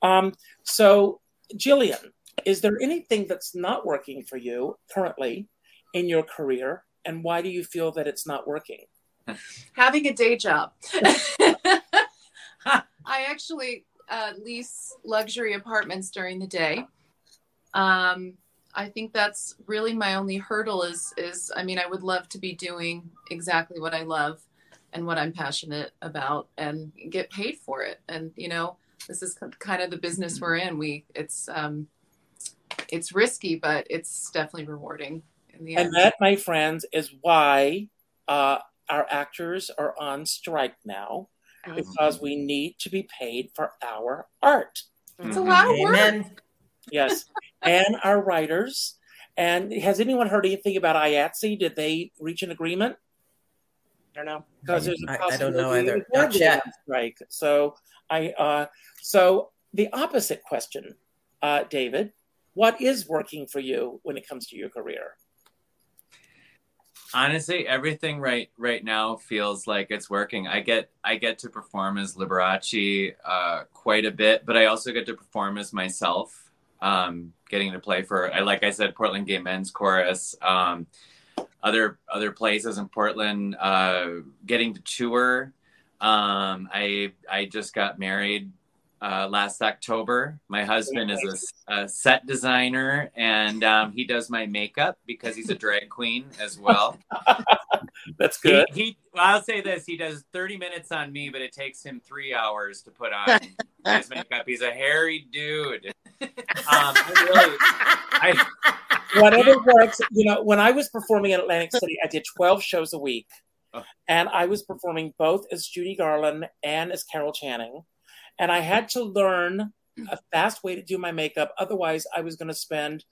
Um, so, Jillian, is there anything that's not working for you currently in your career, and why do you feel that it's not working? Having a day job. I actually uh, lease luxury apartments during the day. Um, I think that's really my only hurdle is is I mean I would love to be doing exactly what I love and what I'm passionate about and get paid for it. And you know this is kind of the business we're in. We it's um, it's risky, but it's definitely rewarding in the end. And that, my friends, is why uh, our actors are on strike now, because we need to be paid for our art. it's a lot of work. amen Yes, and our writers. And has anyone heard anything about IATSE? Did they reach an agreement? I don't know. Because there's a I- I don't know possibility either. they would Not be yet. strike. So I, uh, so the opposite question, uh, David, what is working for you when it comes to your career? Honestly everything right right now feels like it's working i get i get to perform as liberace uh, quite a bit but i also get to perform as myself um, getting to play for I like i said portland gay men's chorus um, other other places in Portland, uh, getting to tour. Um, I I just got married uh, last October. My husband is a, a set designer, and um, he does my makeup because he's a drag queen as well. That's good. He, he I'll say this: he does thirty minutes on me, but it takes him three hours to put on his makeup. He's a hairy dude. Um, I really, I, Whatever works. You know, when I was performing in Atlantic City, I did 12 shows a week. Oh. And I was performing both as Judy Garland and as Carol Channing. And I had to learn a fast way to do my makeup. Otherwise, I was going to spend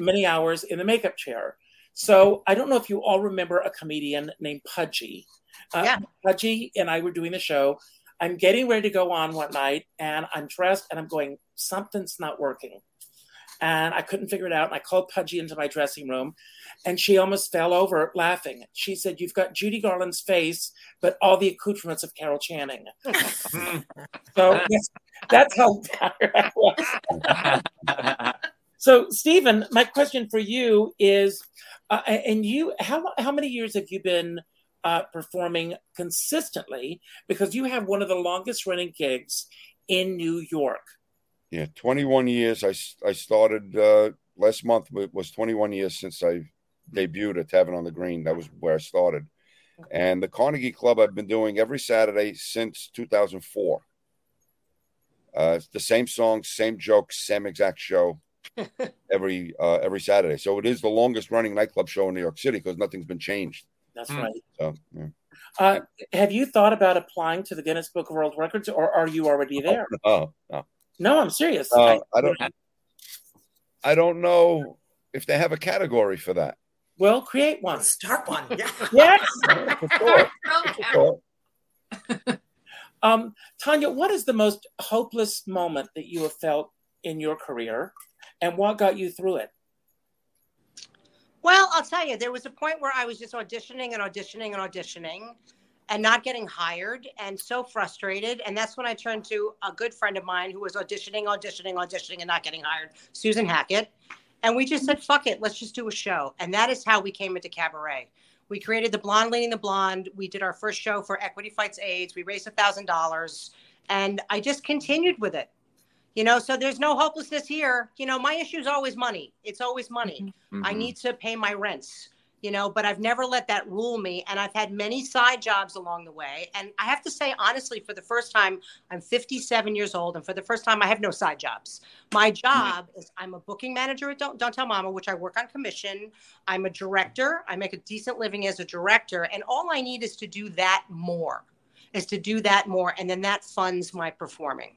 many hours in the makeup chair. So I don't know if you all remember a comedian named Pudgy. Uh, Yeah. Pudgy and I were doing the show. I'm getting ready to go on one night and I'm dressed and I'm going, something's not working. And I couldn't figure it out. And I called Pudgy into my dressing room and she almost fell over laughing. She said, You've got Judy Garland's face, but all the accoutrements of Carol Channing. so yes, that's how bad I was. So, Stephen, my question for you is, uh, and you, how how many years have you been uh, performing consistently? Because you have one of the longest running gigs in New York. Yeah, 21 years. I, I started uh, last month. It was 21 years since I debuted at Tavern on the Green. That was where I started. And the Carnegie Club I've been doing every Saturday since 2004. Uh, it's the same songs, same jokes, same exact show every uh, every Saturday. So it is the longest running nightclub show in New York City because nothing's been changed. That's Hmm. right. So yeah. Uh, have you thought about applying to the Guinness Book of World Records, or are you already there? Oh, no. No, I'm serious. Uh, I don't. I don't know if they have a category for that. well, create one. Start one. Yeah. Yes. Sure. Sure. Um, Tanya, what is the most hopeless moment that you have felt in your career, and what got you through it? Well, I'll tell you, there was a point where I was just auditioning and auditioning and auditioning and not getting hired and so frustrated. And that's when I turned to a good friend of mine who was auditioning, auditioning, auditioning, and not getting hired, Susan Hackett. And we just said, fuck it, let's just do a show. And that is how we came into cabaret. We created the Blonde Leading the Blonde. We did our first show for Equity Fights AIDS. We raised a thousand dollars, and I just continued with it. You know, so there's no hopelessness here. You know, my issue is always money. It's always money. I Mhm. need to pay my rents, you know, but I've never let that rule me. And I've had many side jobs along the way. And I have to say, honestly, for the first time, I'm 57 years old. And for the first time, I have no side jobs. My mm-hmm. job is I'm a booking manager at Don't, Don't Tell Mama, which I work on commission. I'm a director. I make a decent living as a director. And all I need is to do that more, is to do that more. And then that funds my performing.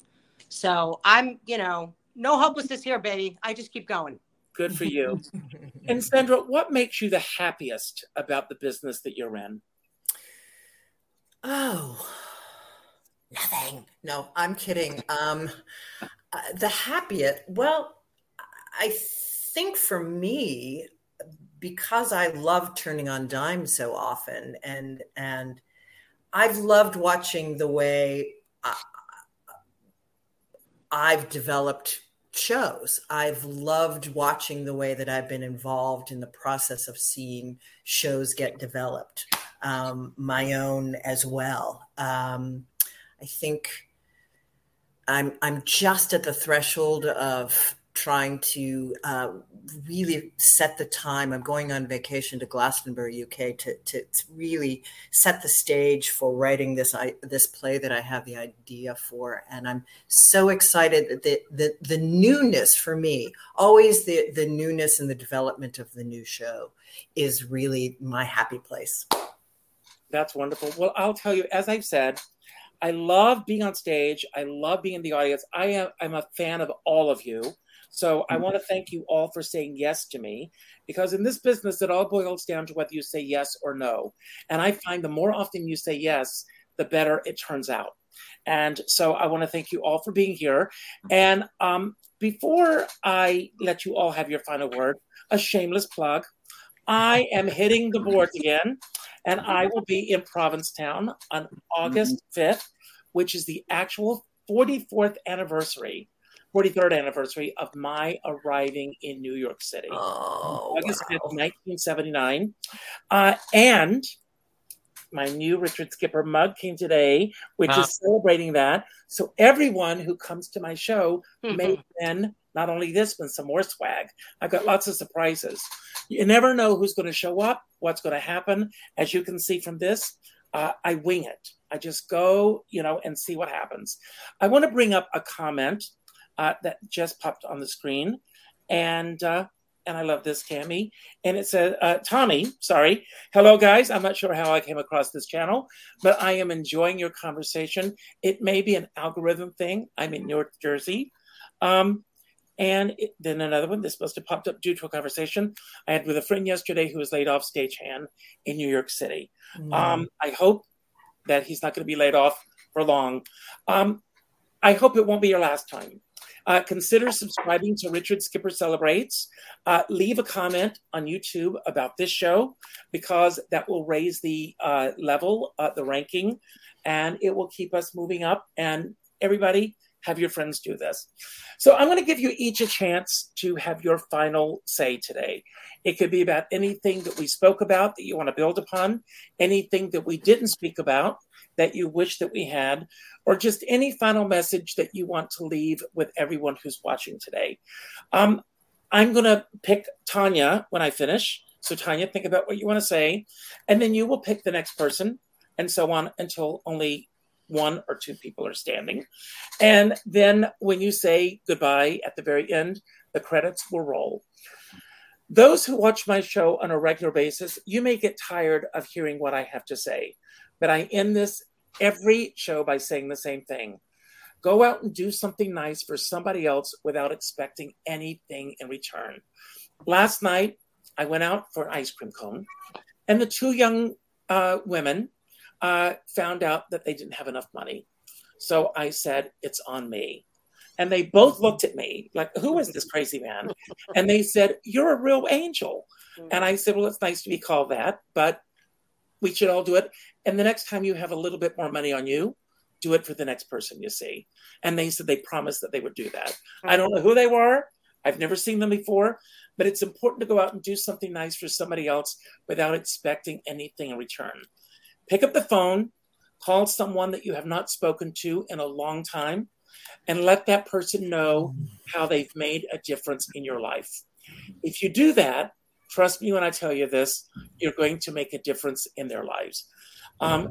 So I'm, you know, no hopelessness here, baby. I just keep going. Good for you. and Sandra, what makes you the happiest about the business that you're in? Oh, nothing. No, I'm kidding. Um, uh, the happiest. Well, I think for me, because I love turning on dimes so often, and and I've loved watching the way I, I've developed shows. I've loved watching the way that I've been involved in the process of seeing shows get developed, um, my own as well. Um, I think I'm I'm just at the threshold of trying to uh, really set the time. I'm going on vacation to Glastonbury, UK, to, to, really set the stage for writing this I, this play that I have the idea for, and I'm so excited that the the, the newness for me, always the the newness and the development of the new show, is really my happy place. That's wonderful. Well, I'll tell you, as I've said, I love being on stage. I love being in the audience. I am I'm a fan of all of you. So I want to thank you all for saying yes to me because in this business, it all boils down to whether you say yes or no. And I find the more often you say yes, the better it turns out. And so I want to thank you all for being here. And um, before I let you all have your final word, a shameless plug. I am hitting the boards again, and I will be in Provincetown on August 5th, which is the actual 44th anniversary 43rd anniversary of my arriving in New York City. Oh, August wow. 5th, 1979. Uh, and my new Richard Skipper mug came today, which is celebrating that. So everyone who comes to my show Mhm. may win not only this, but some more swag. I've got lots of surprises. You never know who's going to show up, what's going to happen. As you can see from this, uh, I wing it. I just go, you know, and see what happens. I want to bring up a comment uh, that just popped on the screen, and uh, and I love this, Cami. And it says, uh, Tommy, sorry. Hello, guys. I'm not sure how I came across this channel, but I am enjoying your conversation. It may be an algorithm thing. I'm in North Jersey. Um, and it, then another one, this must have popped up due to a conversation I had with a friend yesterday who was laid off stagehand in New York City. Um, I hope that he's not going to be laid off for long. Um, I hope it won't be your last time. Uh, consider subscribing to Richard Skipper Celebrates. Uh, leave a comment on YouTube about this show because that will raise the uh, level, uh, the ranking, and it will keep us moving up. And everybody, have your friends do this. So I'm going to give you each a chance to have your final say today. It could be about anything that we spoke about that you want to build upon, anything that we didn't speak about that you wish that we had, or just any final message that you want to leave with everyone who's watching today. Um, I'm going to pick Tanya when I finish. So, Tanya, think about what you want to say, and then you will pick the next person, and so on until only one or two people are standing. And then when you say goodbye at the very end, the credits will roll. Those who watch my show on a regular basis, you may get tired of hearing what I have to say, but I end this every show by saying the same thing. Go out and do something nice for somebody else without expecting anything in return. Last night, I went out for an ice cream cone, and the two young uh, women uh, found out that they didn't have enough money. So I said, It's on me. And they both looked at me like, Who is this crazy man? And they said, You're a real angel. And I said, Well, it's nice to be called that, but we should all do it. And the next time you have a little bit more money on you, do it for the next person you see. And they said they promised that they would do that. I don't know who they were. I've never seen them before, but it's important to go out and do something nice for somebody else without expecting anything in return. Pick up the phone, call someone that you have not spoken to in a long time, and let that person know how they've made a difference in your life. If you do that, trust me when I tell you this, you're going to make a difference in their lives. Um,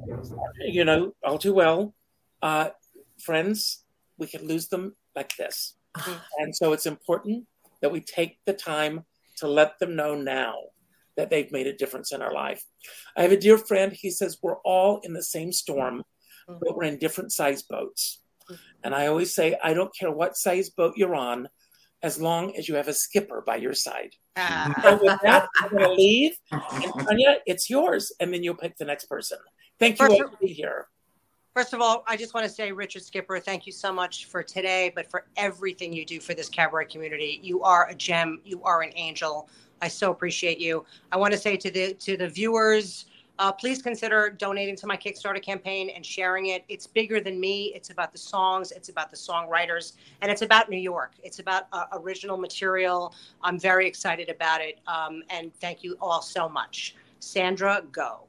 you know, all too well, uh, friends, we can lose them like this. And so it's important that we take the time to let them know now that they've made a difference in our life. I have a dear friend, he says, We're all in the same storm, but we're in different size boats. And I always say, I don't care what size boat you're on, as long as you have a skipper by your side. Uh, so with that, I'm going to leave. And Tanya, it's yours. And then you'll pick the next person. Thank you First all for being here. First of all, I just want to say, Richard Skipper, thank you so much for today, but for everything you do for this cabaret community. You are a gem. You are an angel. I so appreciate you. I want to say to the to the viewers, uh, please consider donating to my Kickstarter campaign and sharing it. It's bigger than me. It's about the songs. It's about the songwriters, and it's about New York. It's about uh, original material. I'm very excited about it, um, and thank you all so much. Sandra, go.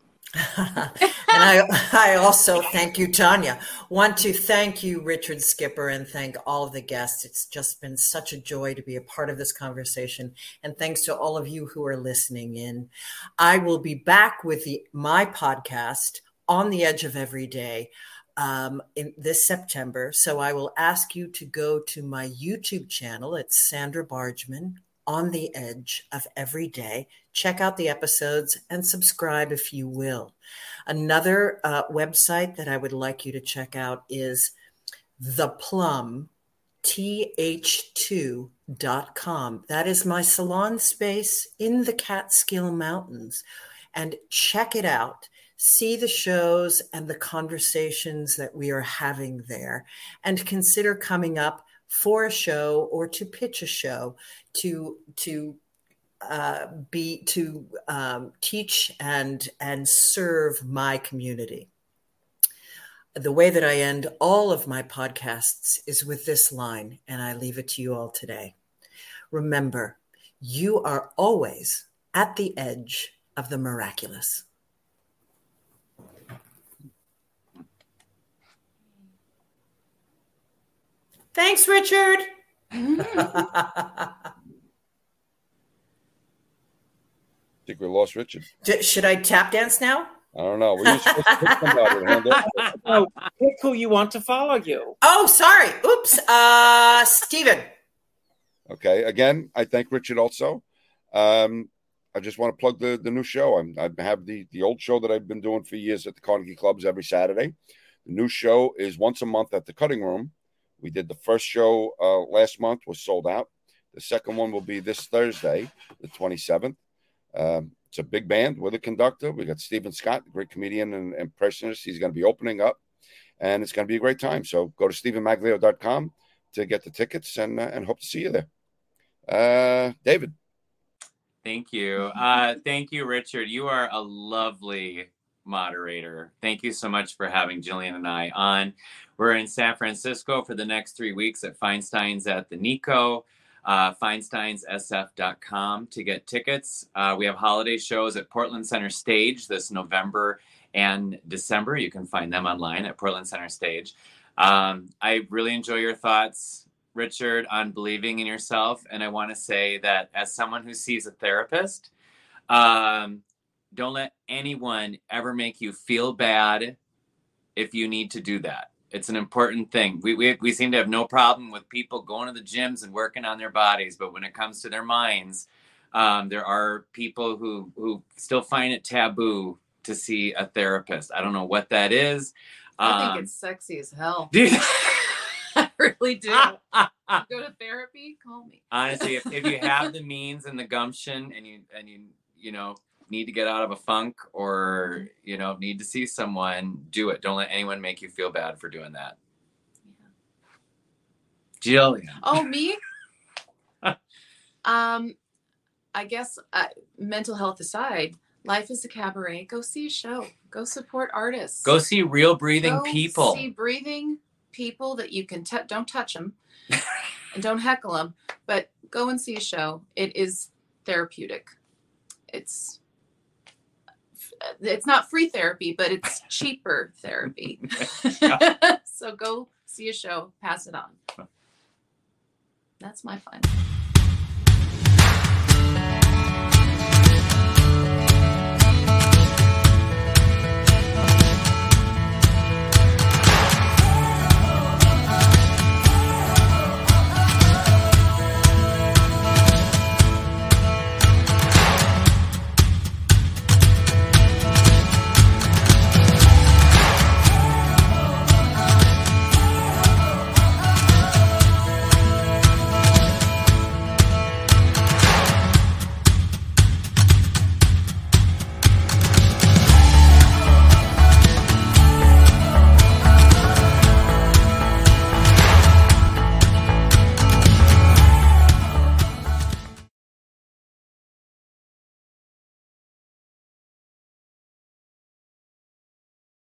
And I, I also thank you, Tanya. Want to thank you, Richard Skipper, and thank all of the guests. It's just been such a joy to be a part of this conversation. And thanks to all of you who are listening in. I will be back with the, my podcast, On the Edge of Every Day. Um, in this September. So I will ask you to go to my YouTube channel. It's Sandra Bargman on the edge of every day. Check out the episodes and subscribe if you will. Another uh, website that I would like you to check out is the plum th2.com. That is my salon space in the Catskill Mountains. And check it out. See the shows and the conversations that we are having there, and consider coming up for a show or to pitch a show to to uh, be to um, teach and and serve my community. the way that I end all of my podcasts is with this line, and I leave it to you all today. Remember, you are always at the edge of the miraculous. Thanks, Richard. I think we lost Richard. D- Should I tap dance now? I don't know. Were you supposed to pick somebody? No, pick who you want to follow you. Oh, sorry. Oops. Uh, Steven. Okay. Again, I thank Richard also. Um, I just want to plug the, the new show. I'm, I have the, the old show that I've been doing for years at the Carnegie Clubs every Saturday. The new show is once a month at the Cutting Room. We did the first show uh, last month, was sold out. The second one will be this Thursday, the 27th. Um, it's a big band with a conductor. We got Stephen Scott, great comedian and impressionist. He's going to be opening up, and it's going to be a great time. So go to stevenmaglio.com to get the tickets and, uh, and hope to see you there. Uh, David. Thank you. Uh, thank you, Richard. You are a lovely moderator. Thank you so much for having Jillian and I on. We're in San Francisco for the next three weeks at Feinstein's at the Nikko. Uh, FeinsteinsSF.com to get tickets. Uh, we have holiday shows at Portland Center Stage this November and December. You can find them online at Portland Center Stage. Um, I really enjoy your thoughts, Richard, on believing in yourself. And I want to say that as someone who sees a therapist, um, don't let anyone ever make you feel bad if you need to do that. It's an important thing. We, we, we seem to have no problem with people going to the gyms and working on their bodies, but when it comes to their minds, um, there are people who, who still find it taboo to see a therapist. I don't know what that is. I Um, think it's sexy as hell. I really do. Go to therapy? Call me. honestly, if, if you have the means and the gumption and you and you you know need to get out of a funk or you know need to see someone, do it. Don't let anyone make you feel bad for doing that. Jillian. Oh, me? um, I guess uh, mental health aside, life is a cabaret. Go see a show. Go support artists. Go see real breathing Go people. See breathing people that you can t- don't touch them and don't heckle them, but go and see a show. It is therapeutic. It's it's not free therapy, but it's cheaper therapy. so go see a show, pass it on. That's my fun.